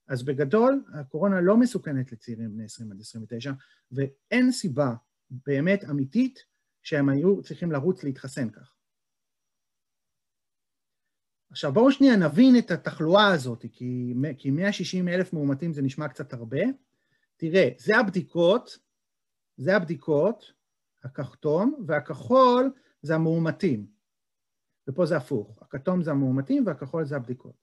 S1: אז בגדול, הקורונה לא מסוכנת לצעירים בני 20 עד 29, ואין סיבה באמת אמיתית שהם היו צריכים לרוץ להתחסן כך. עכשיו בואו שנייה נבין את התחלואה הזאת, כי, כי 160 אלף מאומתים זה נשמע קצת הרבה. תראה, זה הבדיקות, זה הבדיקות, הכחתום, והכחול זה המאומתים. ופה זה הפוך, הכתום זה המאומתים והכחול זה הבדיקות.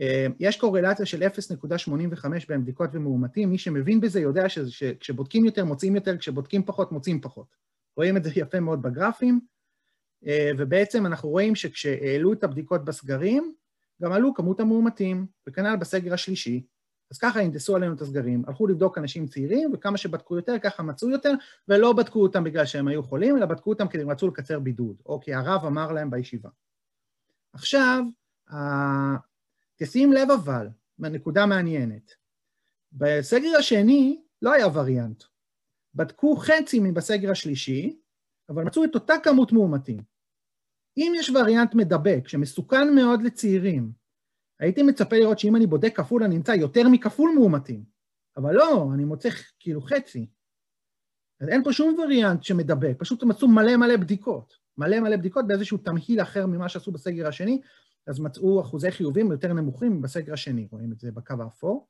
S1: אה, יש קורלציה של 0.85 בין בדיקות ומאומתים, מי שמבין בזה יודע שכשבודקים יותר מוצאים יותר, כשבודקים פחות מוצאים פחות. רואים את זה יפה מאוד בגרפים, אה, ובעצם אנחנו רואים שכשהעלו את הבדיקות בסגרים, גם עלו כמות המאומתים, וכנ"ל בסגר השלישי. אז ככה הנדסו עלינו את הסגרים, הלכו לבדוק אנשים צעירים, וכמה שבדקו יותר, ככה מצאו יותר, ולא בדקו אותם בגלל שהם היו חולים, אלא בדקו אותם כי הם רצו לקצר בידוד, או כי הרב אמר להם בישיבה. עכשיו, תשים לב אבל, נקודה מעניינת. בסגר השני לא היה וריאנט. בדקו חצי מבסגר השלישי, אבל מצאו את אותה כמות מאומתים. אם יש וריאנט מדבק שמסוכן מאוד לצעירים, הייתי מצפה לראות שאם אני בודק כפול אני אמצא יותר מכפול מאומתים, אבל לא, אני מוצא כאילו חצי. אז אין פה שום וריאנט שמדבק, פשוט מצאו מלא מלא בדיקות, מלא מלא בדיקות באיזשהו תמהיל אחר ממה שעשו בסגר השני, אז מצאו אחוזי חיובים יותר נמוכים בסגר השני, רואים את זה בקו האפור.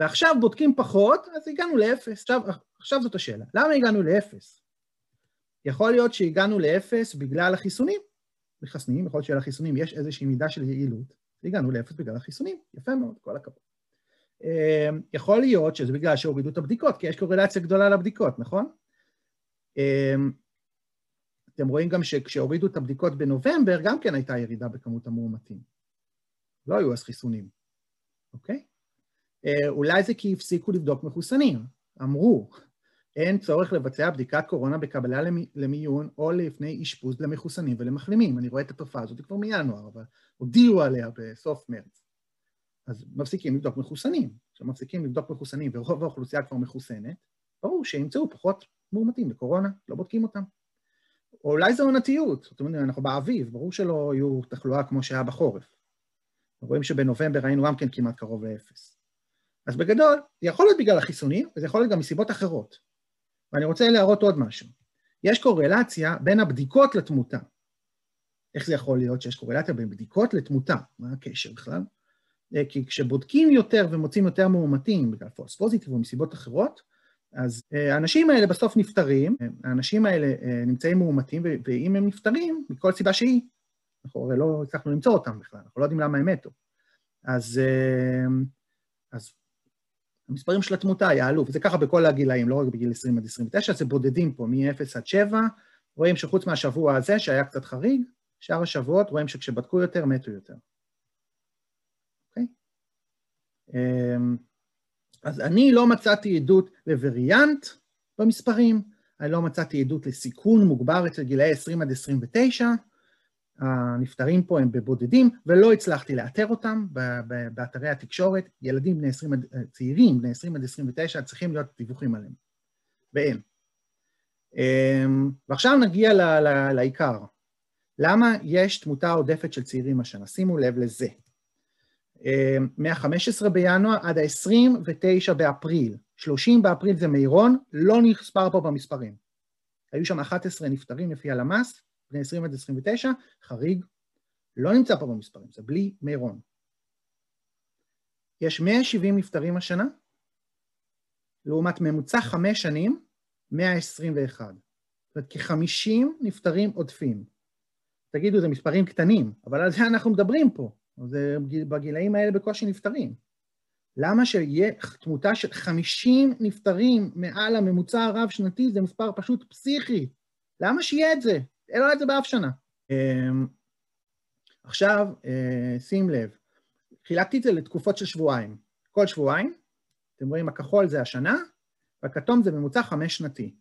S1: ועכשיו בודקים פחות, אז הגענו לאפס. עכשיו, עכשיו זאת השאלה, למה הגענו לאפס? יכול להיות שהגענו לאפס בגלל החיסונים. מחסנים, יכול להיות שלחיסונים יש איזושהי מידה של יעילות, והגענו לאפס בגלל החיסונים, יפה מאוד, כל הכבוד. אמ, יכול להיות שזה בגלל שהורידו את הבדיקות, כי יש קורלציה גדולה לבדיקות, נכון? אמ, אתם רואים גם שכשהורידו את הבדיקות בנובמבר, גם כן הייתה ירידה בכמות המאומתים. לא היו אז חיסונים, אוקיי? אה, אולי זה כי הפסיקו לבדוק מחוסנים. אמרו, אין צורך לבצע בדיקת קורונה בקבלה למיון או לפני אשפוז למחוסנים ולמחלימים. אני רואה את התופעה הזאת כבר מינואר, אבל הודיעו עליה בסוף מרץ. אז מפסיקים לבדוק מחוסנים. כשמפסיקים לבדוק מחוסנים ורוב האוכלוסייה כבר מחוסנת, ברור שימצאו פחות מאומתים לקורונה, לא בודקים אותם. או אולי זו עונתיות, זאת אומרת, אנחנו באביב, ברור שלא יהיו תחלואה כמו שהיה בחורף. רואים שבנובמבר היינו גם כן כמעט קרוב לאפס. אז בגדול, זה יכול להיות בגלל החיסונים, וזה יכול להיות גם מסיבות אחרות. ואני רוצה להראות עוד משהו. יש קורלציה בין הבדיקות לתמותה. איך זה יכול להיות שיש קורלציה בין בדיקות לתמותה? מה הקשר בכלל? אה, כי כשבודקים יותר ומוצאים יותר מאומתים, בגלל פולס פוזיטיב או מסיבות אחרות, אז אה, האנשים האלה בסוף נפטרים, האנשים האלה אה, נמצאים מאומתים, ואם הם נפטרים, מכל סיבה שהיא, אנחנו הרי לא הצלחנו למצוא אותם בכלל, אנחנו לא יודעים למה הם מתו. אז, אז המספרים של התמותה יעלו, וזה ככה בכל הגילאים, לא רק בגיל 20 עד 29, זה בודדים פה, מ-0 עד 7, רואים שחוץ מהשבוע הזה, שהיה קצת חריג, שאר השבועות רואים שכשבדקו יותר, מתו יותר. אוקיי? אמ, אז אני לא מצאתי עדות לווריאנט במספרים, אני לא מצאתי עדות לסיכון מוגבר אצל גילאי 20 עד 29, הנפטרים פה הם בבודדים, ולא הצלחתי לאתר אותם באתרי התקשורת. ילדים בני 20, צעירים, בני 20 עד 29, צריכים להיות דיווחים עליהם, ואין. אמ, ועכשיו נגיע לעיקר. למה יש תמותה עודפת של צעירים השנה? שימו לב לזה. מה-15 בינואר עד ה-29 באפריל. 30 באפריל זה מירון, לא נספר פה במספרים. היו שם 11 נפטרים לפי הלמ"ס, בני 20 עד 29, חריג, לא נמצא פה במספרים, זה בלי מירון. יש 170 נפטרים השנה, לעומת ממוצע חמש שנים, 121. זאת אומרת, כ-50 נפטרים עודפים. תגידו, זה מספרים קטנים, אבל על זה אנחנו מדברים פה. זה בגילאים האלה בקושי נפטרים. למה שיהיה תמותה של 50 נפטרים מעל הממוצע הרב-שנתי, זה מספר פשוט פסיכי. למה שיהיה את זה? אין לו את זה באף שנה. אמ, עכשיו, אה, שים לב, חילקתי את זה לתקופות של שבועיים. כל שבועיים, אתם רואים, הכחול זה השנה, והכתום זה ממוצע חמש שנתי.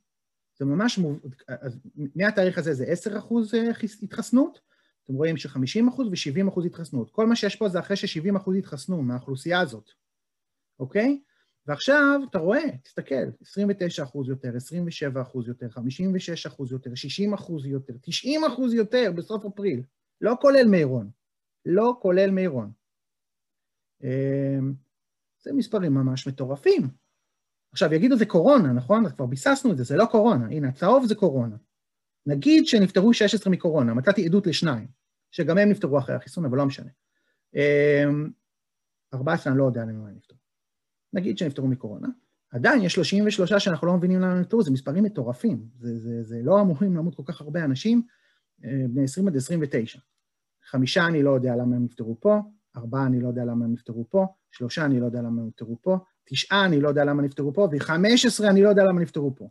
S1: זה ממש, אז מהתאריך הזה זה 10 אחוז אה, התחסנות, אתם רואים ש-50 אחוז ו-70 אחוז התחסנות. כל מה שיש פה זה אחרי ש-70 אחוז התחסנו מהאוכלוסייה הזאת, אוקיי? ועכשיו אתה רואה, תסתכל, 29 אחוז יותר, 27 אחוז יותר, 56 אחוז יותר, 60 אחוז יותר, 90 אחוז יותר בסוף אפריל, לא כולל מירון, לא כולל מירון. אמ, זה מספרים ממש מטורפים. עכשיו, יגידו זה קורונה, נכון? כבר ביססנו את זה, זה לא קורונה. הנה, הצהוב זה קורונה. נגיד שנפטרו 16 מקורונה, מצאתי עדות לשניים, שגם הם נפטרו אחרי החיסון, אבל לא משנה. 14 אמ, אני לא יודע למה הם נפטרו. נגיד שנפטרו מקורונה, עדיין יש 33 שאנחנו לא מבינים למה הם נפטרו, זה מספרים מטורפים. זה, זה, זה לא אמורים למות כל כך הרבה אנשים, אה, בני 20 עד 29. חמישה אני לא יודע למה הם נפטרו פה, ארבעה אני לא יודע למה הם נפטרו פה, שלושה אני לא יודע למה הם נפטרו פה, תשעה אני לא יודע למה נפטרו פה, וחמש עשרה אני לא יודע למה נפטרו פה.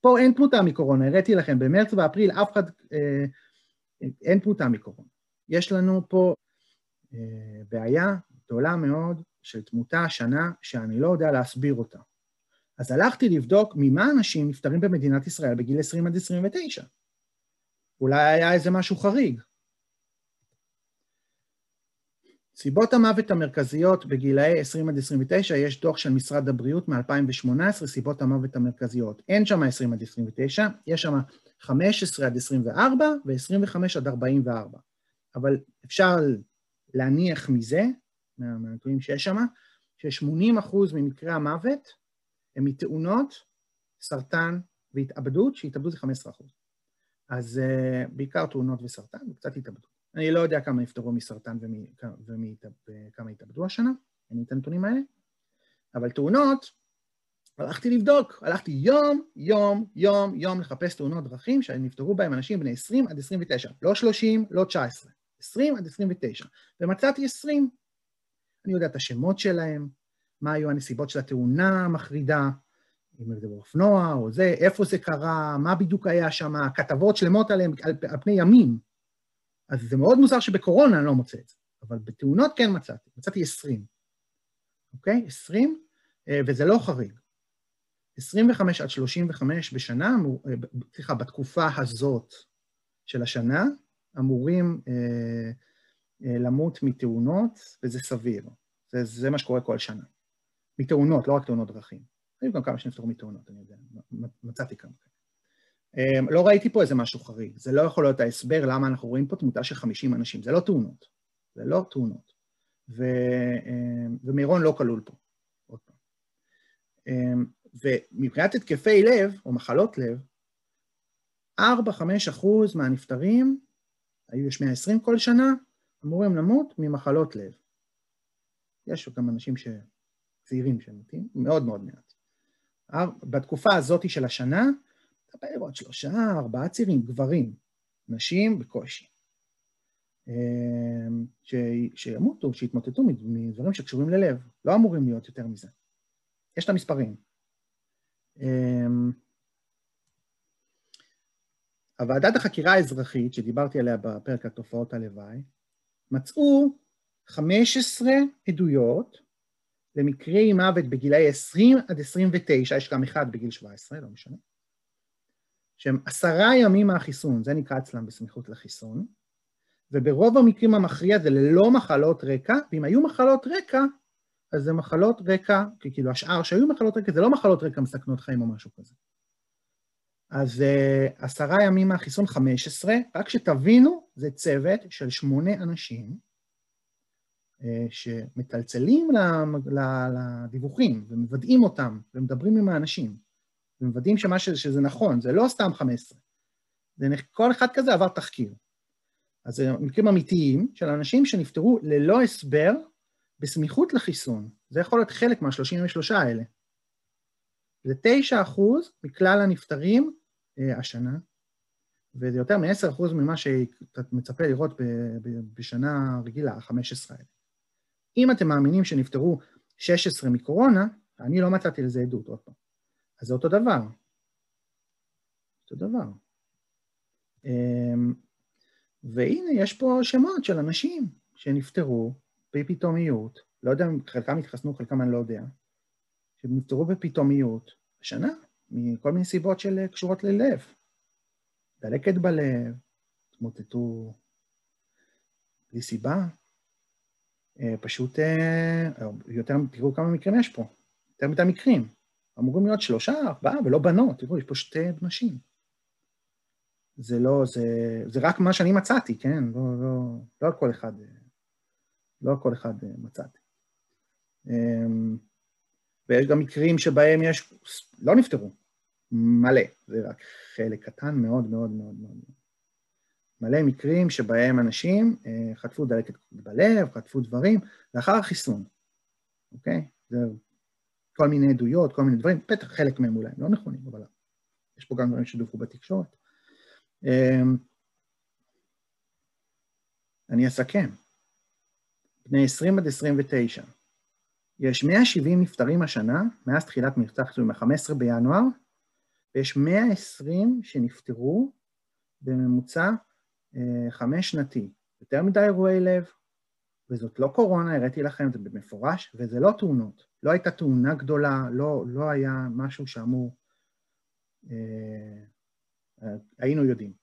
S1: פה אין תמותה מקורונה, הראיתי לכם, במרץ ואפריל אף אחד, אה, אין תמותה מקורונה. יש לנו פה אה, בעיה גדולה מאוד של תמותה השנה, שאני לא יודע להסביר אותה. אז הלכתי לבדוק ממה אנשים נפטרים במדינת ישראל בגיל 20 עד 29. אולי היה איזה משהו חריג. סיבות המוות המרכזיות בגילאי 20 עד 29, יש דוח של משרד הבריאות מ-2018, סיבות המוות המרכזיות. אין שם 20 עד 29, יש שם 15 עד 24 ו-25 עד 44. אבל אפשר להניח מזה, מהנתונים שיש שם, ש-80 אחוז ממקרי המוות הם מתאונות, סרטן והתאבדות, שהתאבדות זה 15 אחוז. אז uh, בעיקר תאונות וסרטן וקצת התאבדות. אני לא יודע כמה נפטרו מסרטן וכמה התאבדו השנה, אין לי את הנתונים האלה, אבל תאונות, הלכתי לבדוק, הלכתי יום, יום, יום, יום לחפש תאונות דרכים שנפטרו בהם אנשים בני 20 עד 29, לא 30, לא 19, 20 עד 29, ומצאתי 20. אני יודע את השמות שלהם, מה היו הנסיבות של התאונה המחרידה, אם זה באופנוע או זה, איפה זה קרה, מה בדיוק היה שם, כתבות שלמות עליהם על, על פני ימים. אז זה מאוד מוזר שבקורונה אני לא מוצא את זה, אבל בתאונות כן מצאתי, מצאתי 20, אוקיי? 20, אה, וזה לא חריג. 25 עד 35 בשנה, אה, סליחה, בתקופה הזאת של השנה, אמורים אה, למות מתאונות, וזה סביר. זה, זה מה שקורה כל שנה. מתאונות, לא רק תאונות דרכים. היו גם כמה שנפטרו מתאונות, אני יודע, מצאתי כמה כאלה. אמ, לא ראיתי פה איזה משהו חריג, זה לא יכול להיות ההסבר למה אנחנו רואים פה תמותה של 50 אנשים, זה לא תאונות, זה לא תאונות. ו, אמ, ומירון לא כלול פה, עוד פעם. אמ, ומבחינת התקפי לב, או מחלות לב, 4-5 אחוז מהנפטרים, היו יש 120 כל שנה, אמורים למות ממחלות לב. יש גם אנשים. צעירים שמתים, מאוד מאוד מעט. בתקופה הזאת של השנה, אתה בא לראות שלושה, ארבעה צעירים, גברים, נשים בקושי. אמ, ש... שימותו, שיתמוטטו מדברים שקשורים ללב, לא אמורים להיות יותר מזה. יש את המספרים. אמ, הוועדת החקירה האזרחית, שדיברתי עליה בפרק על תופעות הלוואי, מצאו 15 עדויות למקרי מוות בגילאי 20 עד 29, יש גם אחד בגיל 17, לא משנה, שהם עשרה ימים מהחיסון, זה נקרא אצלם בסמיכות לחיסון, וברוב המקרים המכריע זה ללא מחלות רקע, ואם היו מחלות רקע, אז זה מחלות רקע, כי כאילו השאר שהיו מחלות רקע, זה לא מחלות רקע מסכנות חיים או משהו כזה. אז uh, עשרה ימים מהחיסון 15, רק שתבינו, זה צוות של שמונה אנשים uh, שמטלצלים לדיווחים ומוודאים אותם ומדברים עם האנשים ומוודאים שמה ש, שזה נכון, זה לא סתם 15. זה, כל אחד כזה עבר תחקיר. אז זה מקרים אמיתיים של אנשים שנפטרו ללא הסבר בסמיכות לחיסון. זה יכול להיות חלק מה-33 האלה. זה 9 אחוז מכלל הנפטרים אה, השנה, וזה יותר מ-10 אחוז ממה שאתה מצפה לראות בשנה רגילה, ה-15 האלה. אם אתם מאמינים שנפטרו 16 מקורונה, אני לא מצאתי לזה עדות, עוד פעם. אז זה אותו דבר. אותו דבר. אמ, והנה, יש פה שמות של אנשים שנפטרו בפתאומיות, לא יודע אם חלקם התחסנו, חלקם אני לא יודע, שנפטרו בפתאומיות השנה, מכל מיני סיבות של קשורות ללב. דלקת בלב, התמוטטו בלי סיבה. אה, פשוט, אה, יותר, תראו כמה מקרים יש פה, יותר מדי מקרים. אמורים להיות שלושה, ארבעה, ולא בנות, תראו, יש פה שתי נשים. זה לא, זה, זה רק מה שאני מצאתי, כן? לא, לא, לא על כל אחד, לא על כל אחד אה, מצאתי. ויש גם מקרים שבהם יש, לא נפטרו, מלא, זה רק חלק קטן מאוד מאוד מאוד מאוד. מלא מקרים שבהם אנשים אה, חטפו דלקת בלב, חטפו דברים, לאחר החיסון, אוקיי? זה כל מיני עדויות, כל מיני דברים, בטח חלק מהם אולי לא נכונים, אבל יש פה גם דברים שדווחו בתקשורת. אמ, אני אסכם. בני 20 עד 29. יש 170 נפטרים השנה, מאז תחילת מבצע חיסון, ב-15 בינואר, ויש 120 שנפטרו בממוצע אה, חמש שנתי. יותר מדי אירועי לב, וזאת לא קורונה, הראיתי לכם, זה במפורש, וזה לא תאונות. לא הייתה תאונה גדולה, לא, לא היה משהו שאמור... אה, היינו יודעים.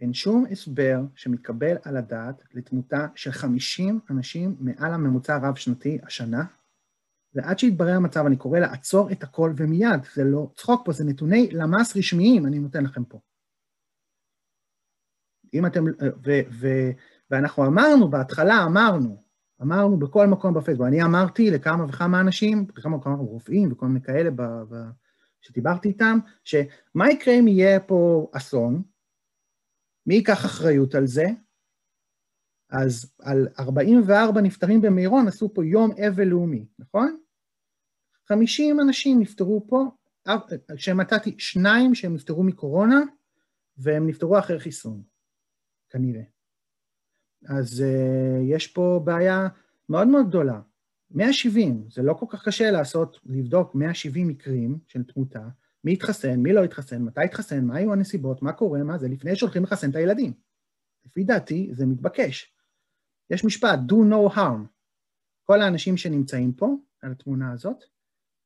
S1: אין שום הסבר שמתקבל על הדעת לתמותה של 50 אנשים מעל הממוצע הרב-שנתי השנה, ועד שיתברר המצב אני קורא לעצור את הכל ומיד, זה לא צחוק פה, זה נתוני למ"ס רשמיים, אני נותן לכם פה. אם אתם, ו, ו, ואנחנו אמרנו, בהתחלה אמרנו, אמרנו בכל מקום בפייסבוק, אני אמרתי לכמה וכמה אנשים, לכמה וכמה רופאים וכל מיני כאלה ב, ב, שדיברתי איתם, שמה יקרה אם יהיה פה אסון? מי ייקח אחריות על זה? אז על 44 נפטרים במירון עשו פה יום אבל לאומי, נכון? 50 אנשים נפטרו פה, כשמצאתי שניים שהם נפטרו מקורונה, והם נפטרו אחרי חיסון, כנראה. אז uh, יש פה בעיה מאוד מאוד גדולה. 170, זה לא כל כך קשה לעשות, לבדוק 170 מקרים של תמותה, מי התחסן, מי לא התחסן, מתי התחסן, מה היו הנסיבות, מה קורה, מה זה, לפני שהולכים לחסן את הילדים. לפי דעתי זה מתבקש. יש משפט, do no harm. כל האנשים שנמצאים פה, על התמונה הזאת,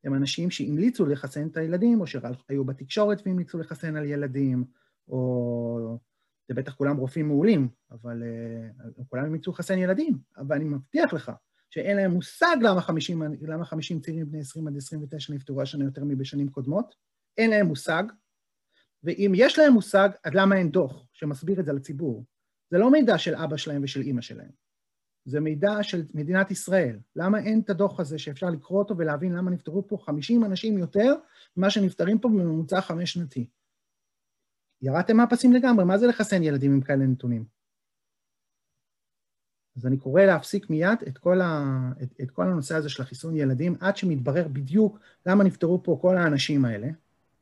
S1: הם אנשים שהמליצו לחסן את הילדים, או שהיו בתקשורת והמליצו לחסן על ילדים, או זה בטח כולם רופאים מעולים, אבל uh, כולם המליצו לחסן ילדים, אבל אני מבטיח לך שאין להם מושג למה 50, למה 50 צעירים בני 20 עד 29 נפטרו השנה יותר מבשנים קודמות, אין להם מושג, ואם יש להם מושג, אז למה אין דוח שמסביר את זה לציבור? זה לא מידע של אבא שלהם ושל אימא שלהם, זה מידע של מדינת ישראל. למה אין את הדוח הזה שאפשר לקרוא אותו ולהבין למה נפטרו פה 50 אנשים יותר ממה שנפטרים פה בממוצע חמש שנתי? ירדתם מהפסים לגמרי, מה זה לחסן ילדים עם כאלה נתונים? אז אני קורא להפסיק מיד את כל, ה, את, את כל הנושא הזה של החיסון ילדים, עד שמתברר בדיוק למה נפטרו פה כל האנשים האלה,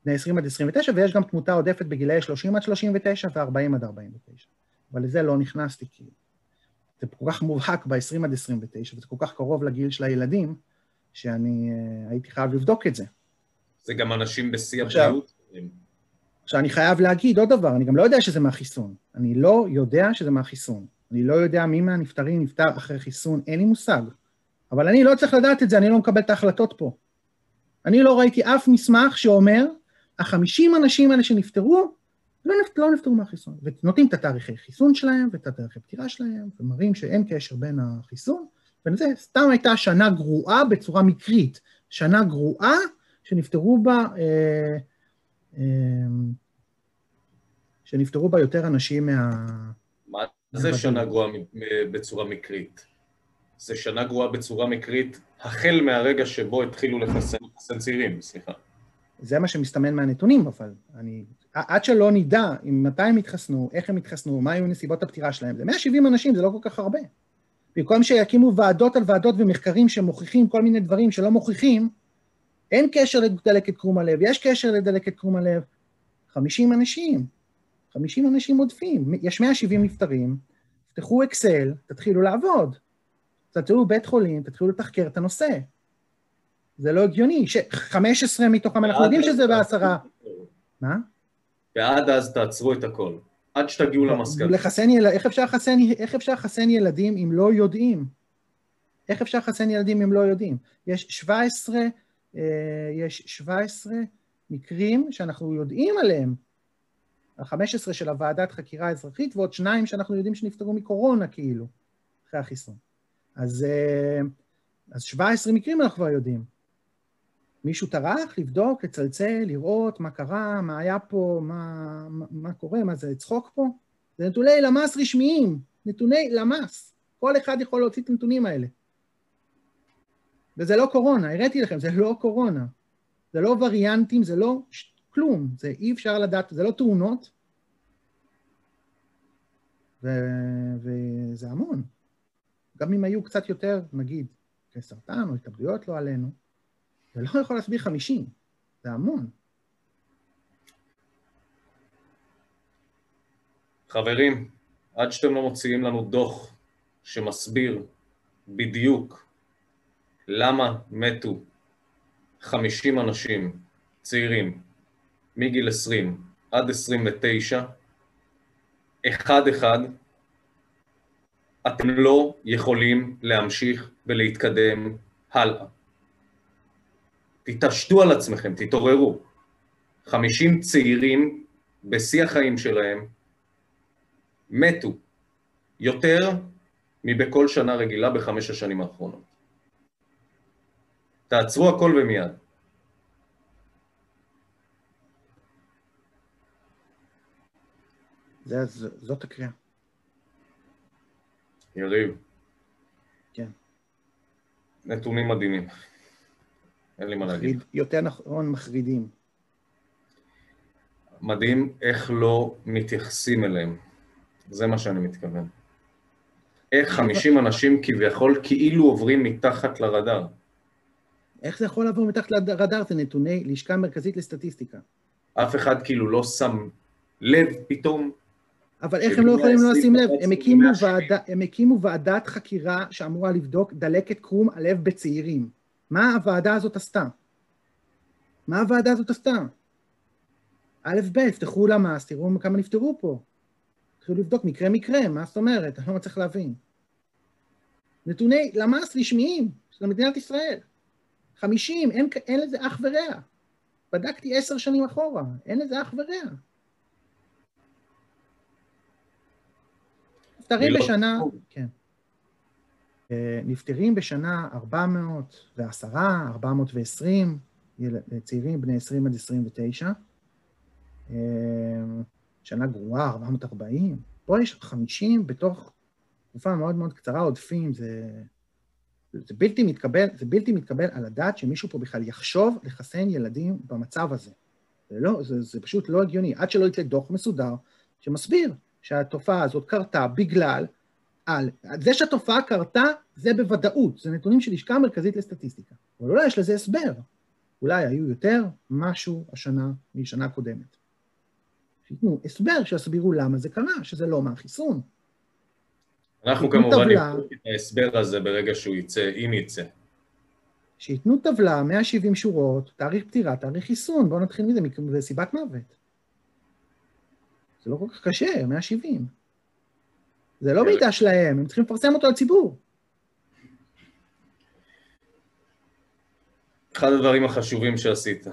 S1: בני 20 עד 29, ויש גם תמותה עודפת בגילאי 30 עד 39 ו-40 עד 49. אבל לזה לא נכנסתי, כי זה כל כך מובהק ב-20 עד 29, וזה כל כך קרוב לגיל של הילדים, שאני uh, הייתי חייב לבדוק את זה.
S2: זה גם אנשים בשיא הבריאות.
S1: עכשיו, אני חייב להגיד עוד דבר, אני גם לא יודע שזה מהחיסון. אני לא יודע שזה מהחיסון. אני לא יודע מי מהנפטרים נפטר אחרי חיסון, אין לי מושג. אבל אני לא צריך לדעת את זה, אני לא מקבל את ההחלטות פה. אני לא ראיתי אף מסמך שאומר, החמישים אנשים האלה שנפטרו, לא, נפ- לא נפטרו מהחיסון. ונותנים את התאריכי חיסון שלהם ואת התאריכי פטירה שלהם, ומראים שאין קשר בין החיסון, וזה סתם הייתה שנה גרועה בצורה מקרית. שנה גרועה שנפטרו בה, אה, אה, שנפטרו בה יותר אנשים מה...
S2: מה זה שנה גרועה בצורה מקרית? זה שנה גרועה בצורה מקרית החל מהרגע שבו התחילו לחסן צעירים, סליחה.
S1: זה מה שמסתמן מהנתונים, אבל אני... עד שלא נדע עם מתי הם התחסנו, איך הם התחסנו, מה היו נסיבות הפטירה שלהם, זה 170 אנשים, זה לא כל כך הרבה. במקום שיקימו ועדות על ועדות ומחקרים שמוכיחים כל מיני דברים שלא מוכיחים, אין קשר לדלקת קרום הלב, יש קשר לדלקת קרום הלב. 50 אנשים, 50 אנשים עודפים, יש 170 נפטרים, תפתחו אקסל, תתחילו לעבוד. תתחילו בית חולים, תתחילו לתחקר את הנושא. זה לא הגיוני, ש-15 מתוכם, אנחנו יודעים שזה בעשרה. מה?
S2: ועד אז תעצרו את הכל. עד שתגיעו למסקנה.
S1: לחסן ילדים, איך אפשר לחסן, איך אפשר לחסן ילדים אם לא יודעים? איך אפשר לחסן ילדים אם לא יודעים? יש 17, אה, יש 17 מקרים שאנחנו יודעים עליהם. ה-15 של הוועדת חקירה אזרחית, ועוד שניים שאנחנו יודעים שנפטרו מקורונה, כאילו, אחרי החיסון. אז, אה, אז 17 מקרים אנחנו כבר יודעים. מישהו טרח לבדוק, לצלצל, לראות מה קרה, מה היה פה, מה, מה, מה קורה, מה זה צחוק פה? זה נתוני למ"ס רשמיים, נתוני למ"ס. כל אחד יכול להוציא את הנתונים האלה. וזה לא קורונה, הראיתי לכם, זה לא קורונה. זה לא וריאנטים, זה לא ש... כלום, זה אי אפשר לדעת, זה לא תאונות, ו... וזה המון. גם אם היו קצת יותר, נגיד, כסרטן או התאבדויות לא עלינו, זה לא יכול להסביר 50, זה המון.
S2: חברים, עד שאתם לא מוציאים לנו דוח שמסביר בדיוק למה מתו 50 אנשים צעירים מגיל 20 עד 29, אחד-אחד, אתם לא יכולים להמשיך ולהתקדם הלאה. תתעשתו על עצמכם, תתעוררו. 50 צעירים בשיא החיים שלהם מתו יותר מבכל שנה רגילה בחמש השנים האחרונות. תעצרו הכל ומיד.
S1: זה, זאת הקריאה.
S2: יריב.
S1: כן.
S2: נתונים מדהימים. אין לי מה להגיד.
S1: יותר נכון, מחרידים.
S2: מדהים איך לא מתייחסים אליהם. זה מה שאני מתכוון. איך 50 אנשים כביכול כאילו עוברים מתחת לרדאר.
S1: איך זה יכול לעבור מתחת לרדאר? זה נתוני לשכה מרכזית לסטטיסטיקה.
S2: אף אחד כאילו לא שם לב פתאום.
S1: אבל איך הם לא יכולים לא לשים לב? הם הקימו, ועדה, הם הקימו ועדת חקירה שאמורה לבדוק דלקת קרום הלב בצעירים. מה הוועדה הזאת עשתה? מה הוועדה הזאת עשתה? א', ב', תפתחו למ"ס, תראו כמה נפטרו פה. תתחילו לבדוק מקרה-מקרה, מה זאת אומרת? אני לא מצליח להבין. נתוני למ"ס רשמיים של מדינת ישראל. 50, אין, אין לזה אח ורע. בדקתי עשר שנים אחורה, אין לזה אח ורע. נפטרים בשנה, כן. נפטרים בשנה 410, 420 צעירים בני 20 עד 29. שנה גרועה, 440. פה יש 50 בתוך תקופה מאוד מאוד קצרה עודפים, זה, זה, בלתי מתקבל, זה בלתי מתקבל על הדעת שמישהו פה בכלל יחשוב לחסן ילדים במצב הזה. זה, לא, זה, זה פשוט לא הגיוני, עד שלא יצא דוח מסודר שמסביר שהתופעה הזאת קרתה בגלל, על, זה שהתופעה קרתה זה בוודאות, זה נתונים של לשכה המרכזית לסטטיסטיקה. אבל אולי יש לזה הסבר, אולי היו יותר משהו השנה משנה קודמת. שייתנו הסבר, שיסבירו למה זה קרה, שזה לא מהחיסון.
S2: אנחנו כמובן נבדוק את ההסבר הזה ברגע שהוא יצא, אם יצא.
S1: שייתנו טבלה, 170 שורות, תאריך פטירה, תאריך חיסון, בואו נתחיל מזה, זה סיבת מוות. זה לא כל כך קשה, 170. זה לא מידע שלהם, הם צריכים לפרסם אותו לציבור.
S2: אחד הדברים החשובים שעשית,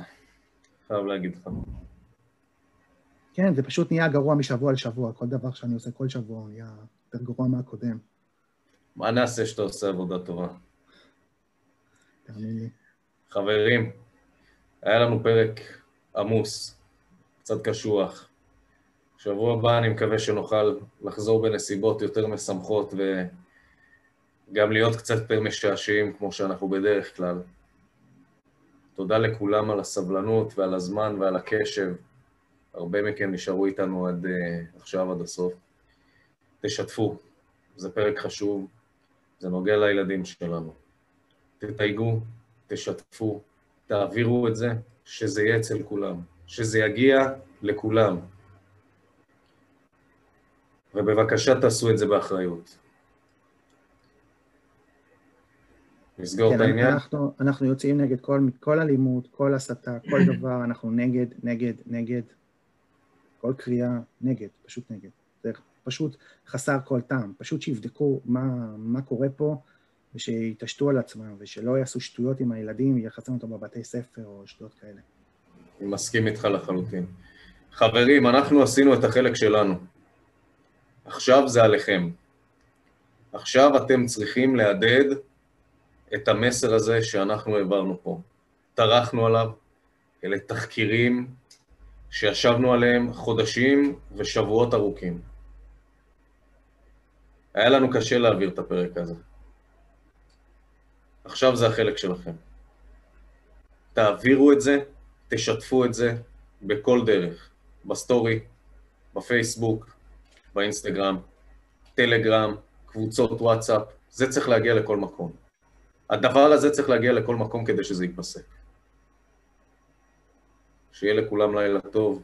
S2: חייב להגיד לך.
S1: כן, זה פשוט נהיה גרוע משבוע לשבוע, כל דבר שאני עושה כל שבוע נהיה יותר גרוע מהקודם.
S2: מה נעשה שאתה עושה עבודה טובה?
S1: תאמין לי.
S2: חברים, היה לנו פרק עמוס, קצת קשוח. שבוע הבא אני מקווה שנוכל לחזור בנסיבות יותר משמחות וגם להיות קצת יותר משעשעים כמו שאנחנו בדרך כלל. תודה לכולם על הסבלנות ועל הזמן ועל הקשב. הרבה מכם נשארו איתנו עד uh, עכשיו, עד הסוף. תשתפו, זה פרק חשוב, זה נוגע לילדים שלנו. תתייגו, תשתפו, תעבירו את זה, שזה יהיה אצל כולם, שזה יגיע לכולם. ובבקשה תעשו את זה באחריות. נסגור
S1: כן,
S2: את העניין?
S1: אנחנו, אנחנו יוצאים נגד כל, כל אלימות, כל הסתה, כל דבר, אנחנו נגד, נגד, נגד. כל קריאה, נגד, פשוט נגד. זה פשוט חסר כל טעם. פשוט שיבדקו מה, מה קורה פה, ושיתעשתו על עצמם, ושלא יעשו שטויות עם הילדים, ויחסנו אותם בבתי ספר או שטויות כאלה.
S2: אני מסכים איתך לחלוטין. חברים, אנחנו עשינו את החלק שלנו. עכשיו זה עליכם. עכשיו אתם צריכים להדהד את המסר הזה שאנחנו העברנו פה. טרחנו עליו, אלה תחקירים שישבנו עליהם חודשים ושבועות ארוכים. היה לנו קשה להעביר את הפרק הזה. עכשיו זה החלק שלכם. תעבירו את זה, תשתפו את זה בכל דרך, בסטורי, בפייסבוק, באינסטגרם, טלגרם, קבוצות וואטסאפ, זה צריך להגיע לכל מקום. הדבר הזה צריך להגיע לכל מקום כדי שזה ייפסק. שיהיה לכולם לילה טוב,